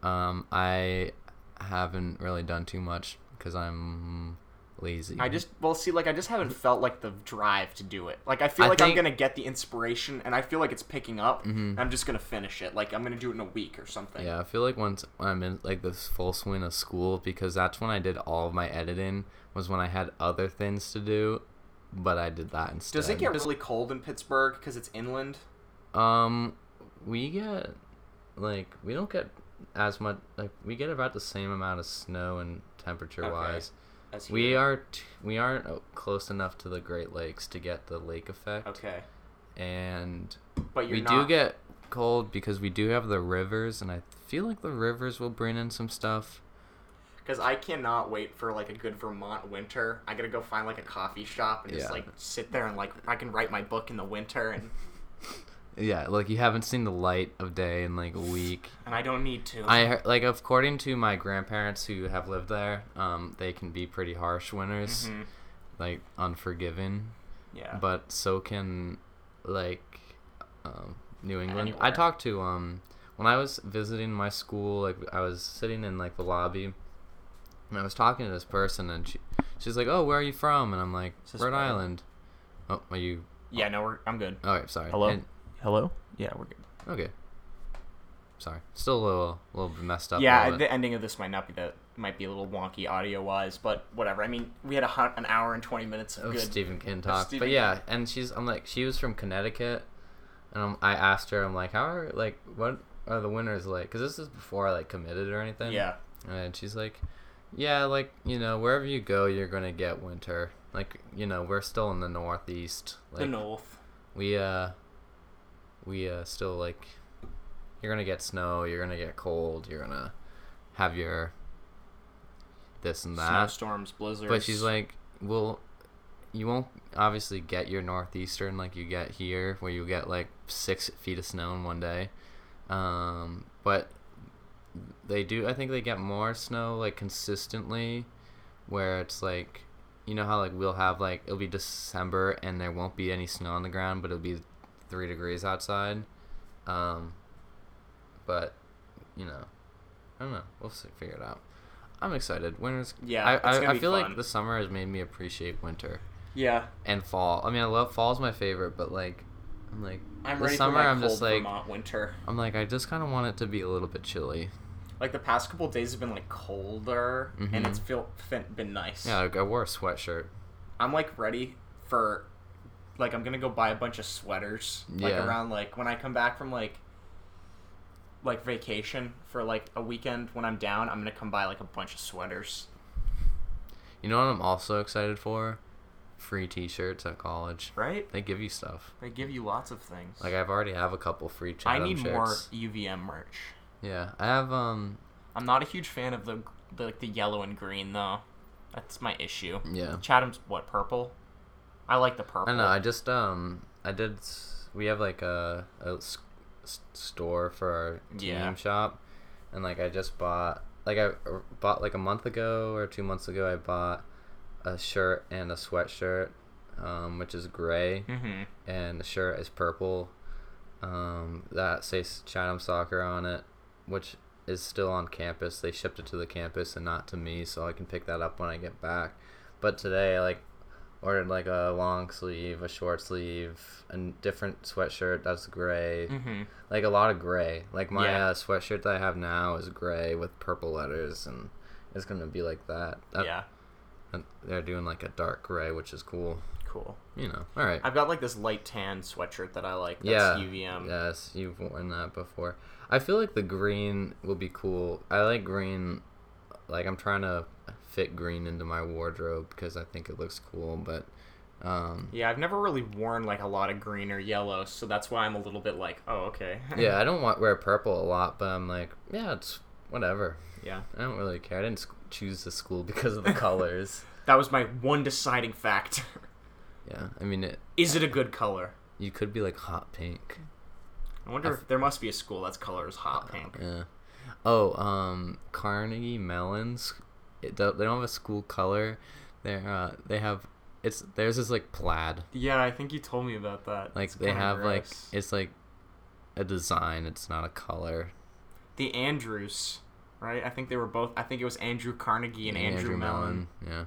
Um, I haven't really done too much because I'm lazy. I just well see like I just haven't felt like the drive to do it. Like I feel I like I'm gonna get the inspiration and I feel like it's picking up. Mhm. and I'm just gonna finish it. Like I'm gonna do it in a week or something. Yeah, I feel like once I'm in like this full swing of school because that's when I did all of my editing was when I had other things to do, but I did that instead. Does it get really cold in Pittsburgh because it's inland? Um, we get like we don't get as much like we get about the same amount of snow and temperature Okay. wise. We are t- we aren't uh, close enough to the Great Lakes to get the lake effect, okay, and but you're we not, do get cold because we do have the rivers, and I feel like the rivers will bring in some stuff. because I cannot wait for like a good Vermont winter. I gotta go find like a coffee shop and just like sit there and like I can write my book in the winter and Yeah, like you haven't seen the light of day in like a week. and I don't need to. I like according to my grandparents who have lived there, um, they can be pretty harsh winters, Mhm. like unforgiving. yeah. but so can like um, New England. I talked to um when I was visiting my school, like I was sitting in like the lobby, and I was talking to this person, and she she's like, "Oh, where are you from?" And I'm like, "Rhode? Island." Oh, are you? yeah, no, we're, I'm good. Oh, wait, sorry. Hello? And- Hello. Yeah, we're good. okay. Sorry, still a little, little bit messed up. yeah, the ending of this might not be that might be a little wonky audio wise, but whatever. I mean, we had a hun- an hour and twenty minutes of of good. Stephen King talk. Stephen but yeah, and she's I'm like she was from Connecticut, and I'm, I asked her I'm like how are like what are the winters like? Because this is before I like committed or anything. Yeah. And she's like, yeah, like you know wherever you go you're gonna get winter. Like you know we're still in the northeast. Like the North. we uh we uh still like you're gonna get snow. You're gonna get cold. You're gonna have your this and that. Snowstorms, blizzards. But she's like, well, you won't obviously get your northeastern like you get here, where you get like six feet of snow in one day. Um, but they do. I think they get more snow like consistently, where it's like, you know how like we'll have like it'll be December and there won't be any snow on the ground, but it'll be three degrees outside. Um, but you know, I don't know. We'll see, figure it out. I'm excited. Winter's Yeah, I I, I feel fun. like the summer has made me appreciate winter yeah, and fall. I mean, I love fall's my favorite, but like, I'm like I'm the ready summer. for my I'm cold just like Vermont winter. I'm like I just kind of want it to be a little bit chilly. Like the past couple days have been like colder, and Mhm. it's feel been nice. Yeah, like, I wore a sweatshirt. I'm like ready for, like I'm gonna go buy a bunch of sweaters. Like Yeah. around like when I come back from like, like vacation for like a weekend when I'm down, I'm gonna come buy like a bunch of sweaters. You know what I'm also excited for? Free T-shirts at college. Right? They give you stuff. They give you lots of things. Like I've already have a couple free I need shirts. more UVM merch. Yeah, I have um. I'm not a huge fan of the the, like, the yellow and green though. That's my issue. Yeah. Chatham's what purple? I like the purple. I don't know. I just um. I did. We have like a a s- s- store for our team Yeah. shop, and like I just bought like I uh, bought like a month ago or two months ago. I bought a shirt and a sweatshirt. um, which is gray, Mm-hmm. and the shirt is purple. Um, that says Chatham Soccer on it, which is still on campus. They shipped it to the campus and not to me, so I can pick that up when I get back. But today, like ordered like a long sleeve, a short sleeve, a different sweatshirt that's gray, Mm-hmm. like a lot of gray. Like my Yeah. uh, sweatshirt that I have now is gray with purple letters, and it's gonna be like that. That- yeah. and They're doing like a dark gray, which is cool. Cool. You know, all right. I've got like this light tan sweatshirt that I like. That's yeah, UVM. yes, you've worn that before. I feel like the green will be cool. I like green. Like I'm trying to fit green into my wardrobe because I think it looks cool. But um, Yeah, I've never really worn like a lot of green or yellow, so that's why I'm a little bit like, oh, okay. yeah, I don't want wear purple a lot, but I'm like, yeah, it's whatever. yeah. I don't really care. I didn't sc- choose the school because of the colors. That was my one deciding factor. yeah, I mean, it, Is it a good color? you could be like hot pink. I wonder if there must be a school that's color is hot pink. Yeah. Oh, um, Carnegie Mellon's. It, they don't have a school color. They're uh, they have it's theirs is like plaid. Yeah, I think you told me about that. Like It's they have like it's like a design. It's not a color. the Andrews, right? I think they were both. I think it was Andrew Carnegie and Andrew, Mellon. Yeah.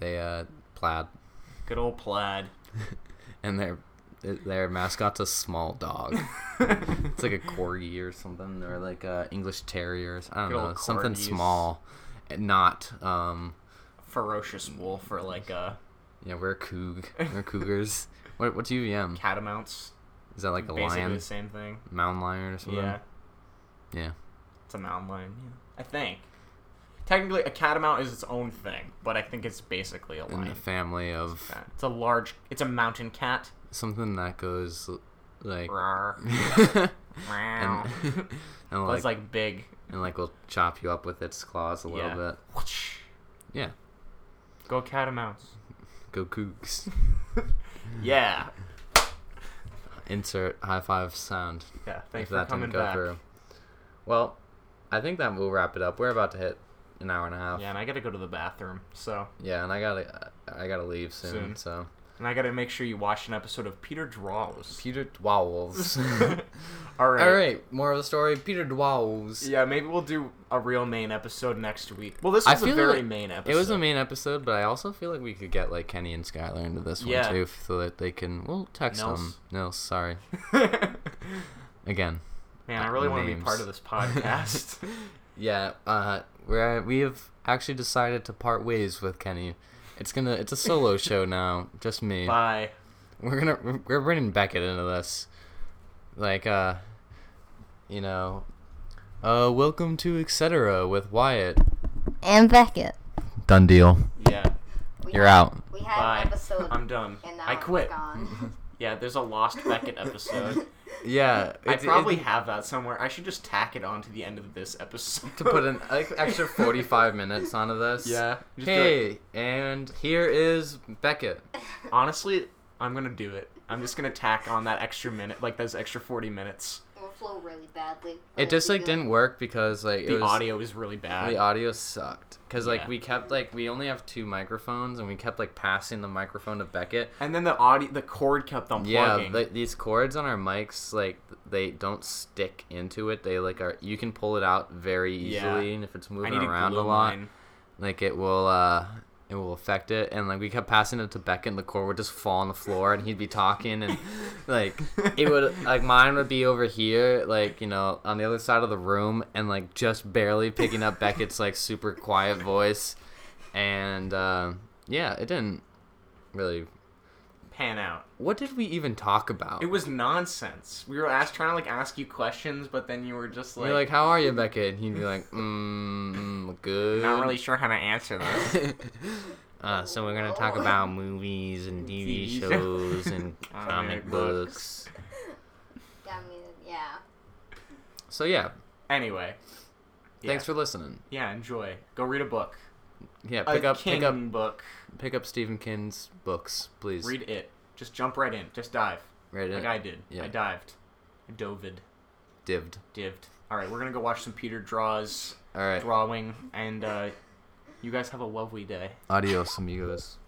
They uh plaid, Good old plaid. and their their mascot's a small dog. it's like a corgi or something, or like uh, English terriers. I don't Good know, something small, and not um. Ferocious wolf or like uh, Yeah, we're coug. We're cougars. What what's UVM? catamounts. Is that like a Basically lion, the same thing. mountain lion or something? Yeah, Yeah. it's a mountain lion. Yeah. I think. Technically, a catamount is its own thing, but I think it's basically a In the lion. family of. It's a large. It's a mountain cat. something that goes like and and But like, it's like big. And like will chop you up with its claws a little Yeah. bit. Whoosh. Yeah. Go catamounts. Go cougs. Yeah. Insert high five sound Yeah. Thanks if for that coming didn't go back. through. Well, I think that will wrap it up. We're about to hit an hour and a half. Yeah, and I gotta go to the bathroom. So, Yeah, and I gotta I gotta leave soon. Soon. So and I gotta make sure you watch an episode of Peter Draws. Peter Dwowls. All right. All right, more of the story. Peter Dwowls. Yeah, maybe we'll do a real Maine episode next week. Well, this I was a very like Maine episode. It was a Maine episode, but I also feel like we could get like Kenny and Skylar into this Yeah. one too, so that they can. We'll text Nils. them. Nils, sorry again. Man, I really want to be part of this podcast. Yeah, uh, we're we have actually decided to part ways with Kenny. It's gonna. It's a solo show now, just me. Bye. We're gonna. we're- We're bringing Beckett into this, like uh, you know, uh, welcome to etc. with Wyatt. And Beckett. Done deal. Yeah, We You're had- out. We had bye. an episode, I'm done. and I it's quit. gone. Yeah, there's a Lost Beckett episode. Yeah, I it's- probably it's- have that somewhere. I should just tack it on to the end of this episode. to put an like extra 45 minutes onto this. Yeah. just do it. Hey, and here is Beckett. Honestly, I'm gonna do it. I'm just gonna tack on that extra minute, like those extra 40 minutes. It flow really badly. but It just like didn't work because like it The was, audio was really bad. The audio sucked because like Yeah. we kept like we only have two microphones and we kept like passing the microphone to Beckett. and then the audio, the cord kept unplugging. Yeah, the, these cords on our mics like they don't stick into it. They like are you can pull it out very easily, Yeah. easily, and if it's moving around a glue lot, mine. like it will uh it will affect it. And like we kept passing it to Beckett and the cord would just fall on the floor and he'd be talking and like it would like mine would be over here like you know on the other side of the room and like just barely picking up Beckett's like super quiet voice. And uh, yeah it didn't really pan out. what did we even talk about It was nonsense. We were asked, trying to like ask you questions, but then you were just like, You're like, how are you, Beckett? And he'd be like, mm, good. not really sure how to answer this. uh, so we're gonna talk about movies and TV TV shows and Comic comic books. I mean, yeah. So yeah, anyway, thanks yeah. for listening. yeah. Enjoy. Go read a book. Yeah, pick a up, King pick up, book pick up Stephen King's books, please. Read it. Just jump right in. Just dive. Right in. Like I did. Yeah. I dived. I dovid. Dived. Dived. All right, we're gonna go watch some Peter draws. All right. Drawing, and uh, you guys have a lovely day. Adios, amigos.